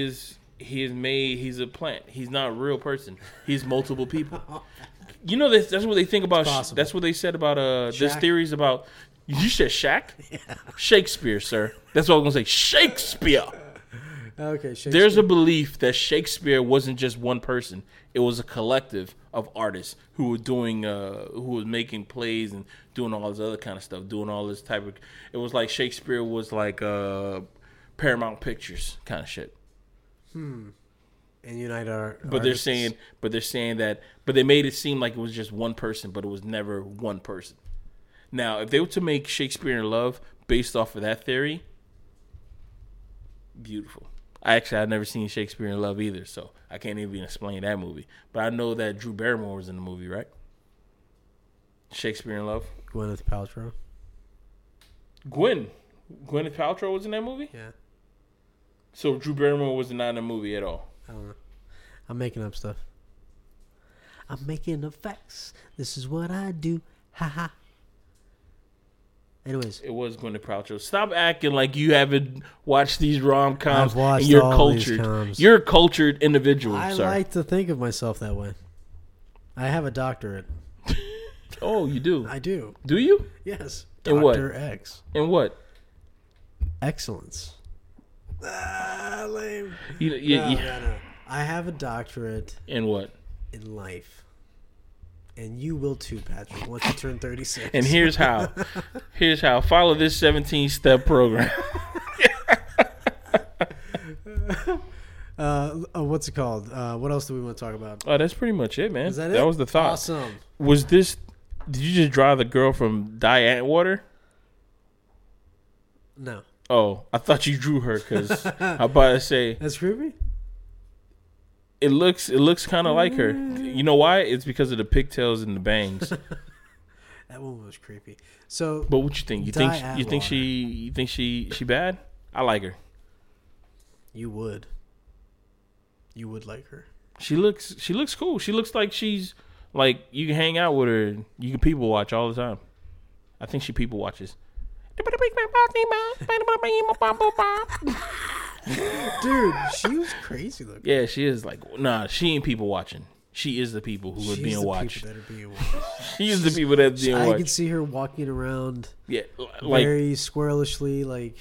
is he is made. He's a plant. He's not a real person. He's multiple people. *laughs* You know that's that's what they think about. That's what they said about uh. Shaq? theories about. You said Shaq. *laughs* Shakespeare, sir. That's what I was gonna say. Shakespeare. Okay, Shakespeare. There's a belief that Shakespeare wasn't just one person; it was a collective of artists who were doing, uh, who was making plays and doing all this other kind of stuff, doing all this type of. It was like Shakespeare was like uh, Paramount Pictures kind of shit. Hmm. And United Art. But they're saying, but they're saying that, but they made it seem like it was just one person, but it was never one person. Now, if they were to make Shakespeare in Love based off of that theory, beautiful. I actually I've never seen Shakespeare in Love either, so I can't even explain that movie. But I know that Drew Barrymore was in the movie, right? Shakespeare in Love. Gwyneth Paltrow. Gwen, Gwyneth Paltrow was in that movie. Yeah, So Drew Barrymore was not in the movie at all. I don't know. I'm making up stuff. I'm making up facts. This is what I do. Ha ha. Anyways, It was Gwyneth Paltrow. Stop acting like you haven't watched these rom coms I've watched and you're all these cultured. coms. You're a cultured individual, I sir. like to think of myself that way. I have a doctorate. *laughs* oh, you do? I do. Do you? Yes. In what? Doctor X. And what? Excellence. Ah, lame. You, you, No, you- no, no. I have a doctorate and what? in life. And you will too, Patrick, once you turn 36. And here's how. *laughs* Here's how. Follow this 17 step program. *laughs* *laughs* uh, uh, what's it called? Uh, what else do we want to talk about? Oh, that's pretty much it, man. Is that it? was the thought. Awesome. Was this? Did you just draw the girl from Die Antwater? No. Oh, I thought you drew her because I'm about to say That's creepy? It looks it looks kind of like her. You know why? It's because of the pigtails and the bangs. *laughs* That one was creepy. So, But what you think? You think Die you think she you think she she bad? I like her. you would. You would like her. She looks she looks cool. She looks like she's like you can hang out with her. You can people watch all the time. I think she people watches. *laughs* *laughs* *laughs* Dude, she was crazy looking. Yeah, she is like nah. She ain't people watching. She is the people who are She's being the watched. people that are being *laughs* watched. She is the people that are being I watched. could see her walking around yeah, like very squirrelishly, like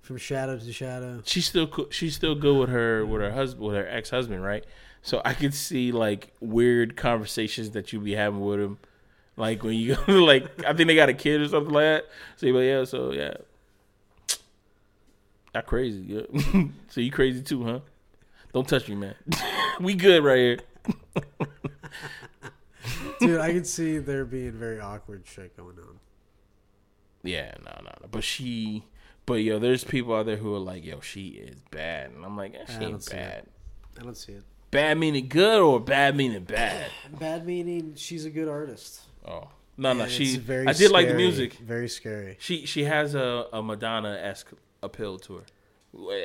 from shadow to shadow. she's still co- she's still good with her with her husband with her ex husband, right? So I could see like weird conversations that you be having with him, like when you go *laughs* like I think they got a kid or something like that. So you like, yeah, so yeah, not crazy. Yeah. *laughs* so you crazy too, huh? Don't touch me, man. *laughs* we good right here. Dude, I can see there being very awkward shit going on. Yeah, no, no, no. But she, but yo, there's people out there who are like, yo, she is bad, and I'm like, eh, she don't ain't bad. I don't see it. Bad meaning good or bad meaning bad? *clears throat* Bad meaning she's a good artist. Oh no, no, And she. very I did like the music. Very scary. She she has a, a Madonna esque appeal to her.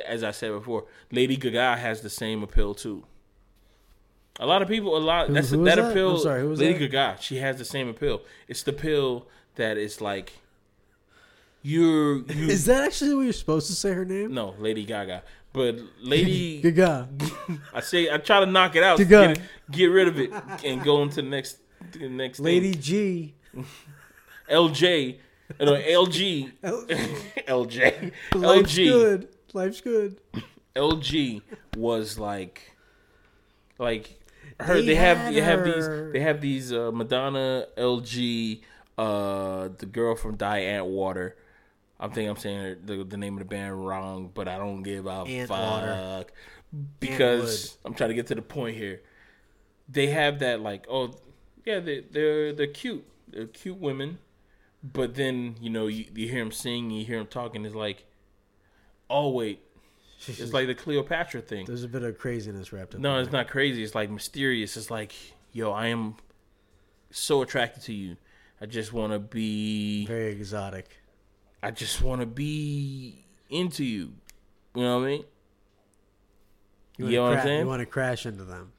As I said before, Lady Gaga has the same appeal too. A lot of people, a lot Who- that's who that that? appeal. I'm sorry, who was Lady that? Gaga, she has the same appeal. It's the pill that is like you're you. Is that actually what you're supposed to say her name? no, Lady Gaga, but Lady. *laughs* Gaga. *laughs* I say I try to knock it out, Gaga. get, get rid of it, and go into the next the next thing. Lady G. *laughs* LJ, *laughs* no, LG, L- LJ, Life's LG, good. Life's good. LG was like, like her. They, They have they have these they have these uh, Madonna, LG, uh, the girl from Die Antwater. I think I'm saying her, the the name of the band wrong, but I don't give a Antwater. fuck because I'm trying to get to the point here. They have that like oh yeah they they're they're cute they're cute women, but then you know you, you hear him sing you hear him talking it's like oh wait it's like the Cleopatra thing. There's a bit of craziness wrapped up. No, it's there. not crazy. It's like mysterious. It's like, yo, I am so attracted to you I just want to be. Very exotic. I just want to be into you. You know what I mean? You, wanna know what I'm saying? You want to crash into them.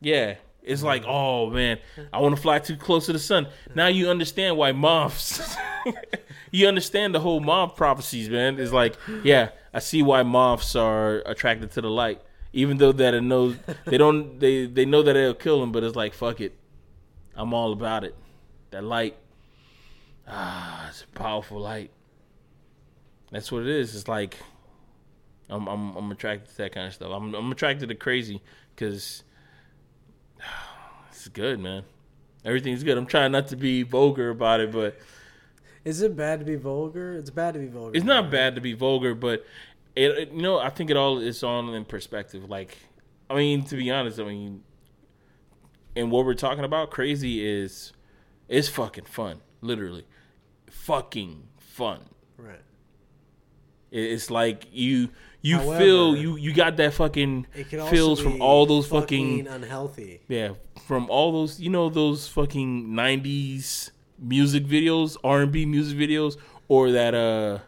Yeah. It's like, oh man, I want to fly too close to the sun. Now you understand why moths. *laughs* you understand the whole moth prophecies, man. It's like, yeah, I see why moths are attracted to the light, even though that it knows they don't they they know that it'll kill them, but it's like, fuck it, I'm all about it. That light, ah, it's a powerful light. That's what it is. It's like, I'm I'm I'm attracted to that kind of stuff. I'm I'm attracted to crazy because it's good, man. Everything's good. I'm trying not to be vulgar about it, but Is it bad to be vulgar? It's bad to be vulgar. it's not bad to be vulgar. But it, it- you know, I think it all is on in perspective. Like, I mean, to be honest, I mean, and what we're talking about, crazy is, is fucking fun. Literally, fucking fun. Right. It- It's like you you However, feel you you got that fucking It can also feels from all those fucking unhealthy. Yeah, from all those, you know, those fucking '90s music videos, R&B music videos, or that uh,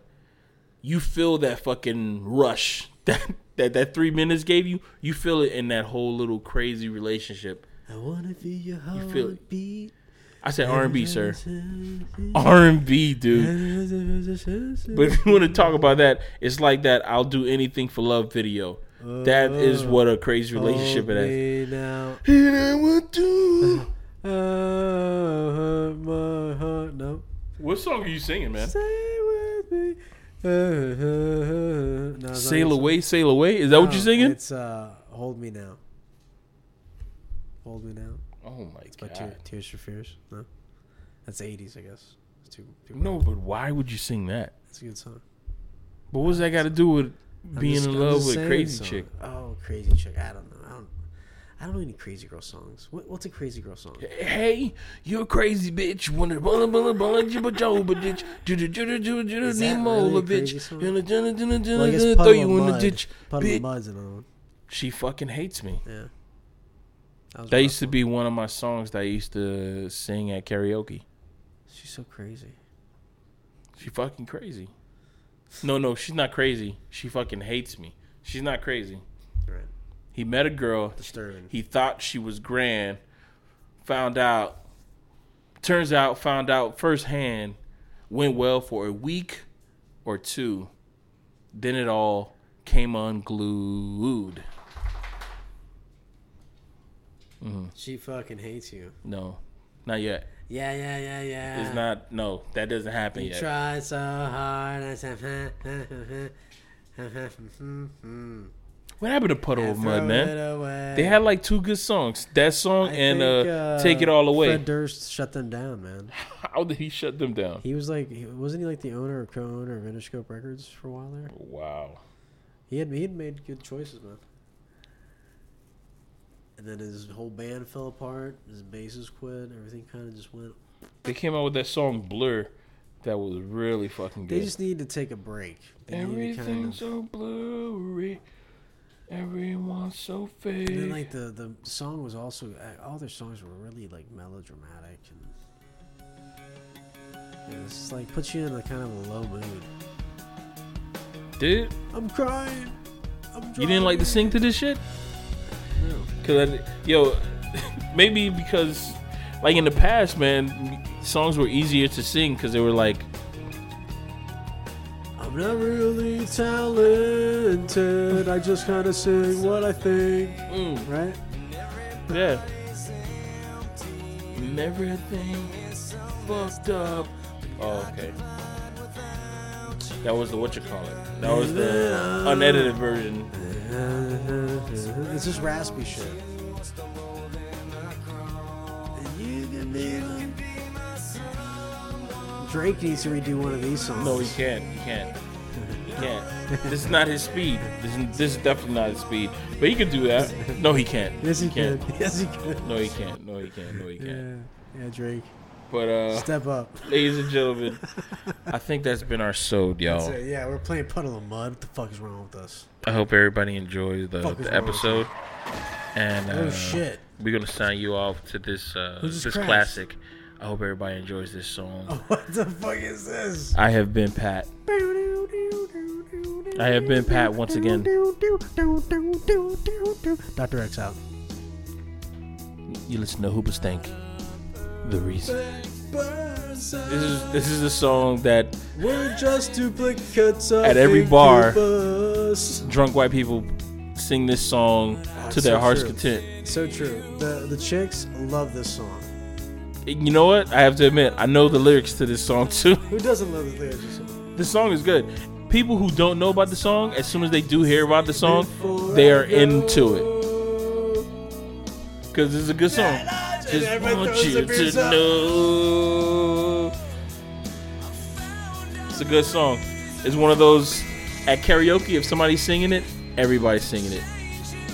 you feel that fucking rush that that that three minutes gave you. You feel it in that whole little crazy relationship. I wanna feel your feel it. heartbeat. I said R&B, sir. *laughs* R&B, dude. *laughs* But if you want to talk about that, it's like that. I'll do anything for love video. That is what a crazy relationship it is. is. now. And I want to. Oh, hurt my heart. No. What song are you singing, man? Stay with me. Uh, uh, uh. No, Sail that away, sail away. Is that what you're singing? It's uh, Hold Me Now. Hold Me Now. Oh my By god. Tear, Tears for Fears. No, that's '80s, I guess. It's too, too No, but why would you sing that? It's a good song. But what's that got to do with I'm being just- in love with crazy song. chick? Oh, crazy chick. I don't know. I don't. I don't know any crazy girl songs. What, what's a crazy girl song? Hey, you're a crazy bitch. Wanna bulla bulla bulla jibba joba ditch. Juda juda juda juda Is that Nemo really a bitch. Throw you in the ditch. Puddle bitch. of Mud's another one. She fucking hates me. Yeah. That, That used to be one of my songs that I used to sing at karaoke. She's so crazy. She fucking crazy. No, no, she's not crazy. She fucking hates me. She's not crazy. Right. He met a girl. Disturbing. He thought she was grand. Found out. Turns out, found out firsthand. Went well for a week or two. Then it all came unglued. Mm-hmm. She fucking hates you. No, not yet. Yeah, yeah, yeah, yeah. It's not. No, that doesn't happen You yet. tried so hard. I said, hmm, What happened to Puddle of Mudd, man? They had like two good songs. That song I and think, uh, Take It All Away. Fred Durst shut them down, man. *laughs* How did he shut them down? He was like, wasn't he like the owner or co-owner of Interscope Records for a while there? Wow. He had he had made good choices, man. And then his whole band fell apart. His bassist quit. Everything kind of just went. They came out with that song Blur that was really fucking good. They just need to take a break. They to kind Everything's of, so blurry. Everyone's so fake. and then like the the song was also all their songs were really like melodramatic and it was like puts you in a kind of a low mood. Dude, I'm crying. I'm crying. you didn't like to sing to this shit? No. Cause I, yo, *laughs* maybe because like in the past, man, songs were easier to sing because they were like, I'm not really talented. I just kind of sing what I think. mm, Right? yeah. And everything is fucked up. Oh, okay. That was the what you call it. That was the unedited version. It's just raspy shit. Drake needs to redo one of these songs. No, he can't. He can't. He can't. this is not his speed. This is, this is definitely not his speed. But he could do that. No, he can't. Yes, he can't. can. Yes, he can. No, he can't. No, he can't. No, he can't. Yeah, yeah, Drake. But uh, Step up. ladies and gentlemen, *laughs* I think that's been our sode, y'all. Yeah, we're playing Puddle of Mudd. What the fuck is wrong with us? I hope everybody enjoys the, the episode. And uh, Oh, shit. we're gonna sign you off to this uh, this crashed? classic. I hope everybody enjoys this song. *laughs* What the fuck is this? I have been Pat. I have been Pat once again. Dr. X out. You listen to Hoobastank. The reason. This is this is a song that We're just duplicates of At every bar. Koopas. drunk white people sing this song ah, to their so heart's true. content. So true. The the chicks love this song. You know what? I have to admit, I know the lyrics to this song too. *laughs* Who doesn't love the lyrics? this song? The song is good. People who don't know about the song, as soon as they do hear about the song, they are into it because it's a good song. Just want you to know. It's a good song. It's one of those at karaoke. If somebody's singing it, everybody's singing it.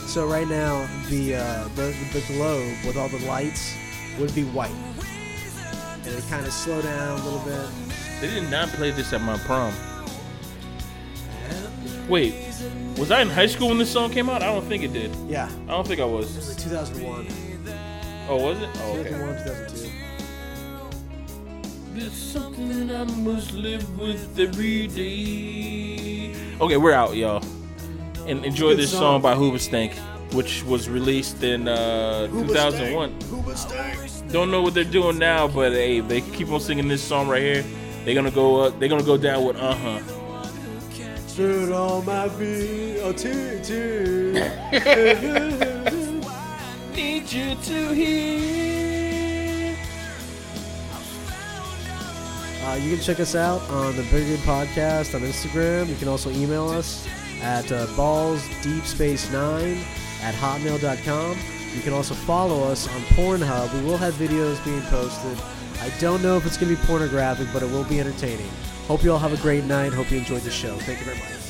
So right now, the, uh, the the globe with all the lights would be white, and it would kind of slow down a little bit. They did not play this at my prom. Wait, was I in high school when this song came out? I don't think it did. Yeah, I don't think I was. it was. was like 2001, Oh, was it? Oh, okay. 2001, 2002. There's something I must live with every day. Okay, we're out, y'all. And enjoy Good this song. song by Hoobastank, which was released in uh, 2001. Don't know what they're doing now, but hey, if they keep on singing this song right here, they're gonna go up. They're gonna go down with uh huh. Shoot on my feet, oh, toot, toot. *laughs* Need you to hear. Uh, you can check us out on the Bigger Podcast on Instagram. You can also email us at uh, ballsdeepspace9 at hotmail.com. You can also follow us on Pornhub. We will have videos being posted. I don't know if it's going to be pornographic, but it will be entertaining. Hope you all have a great night. Hope you enjoyed the show. Thank you very much.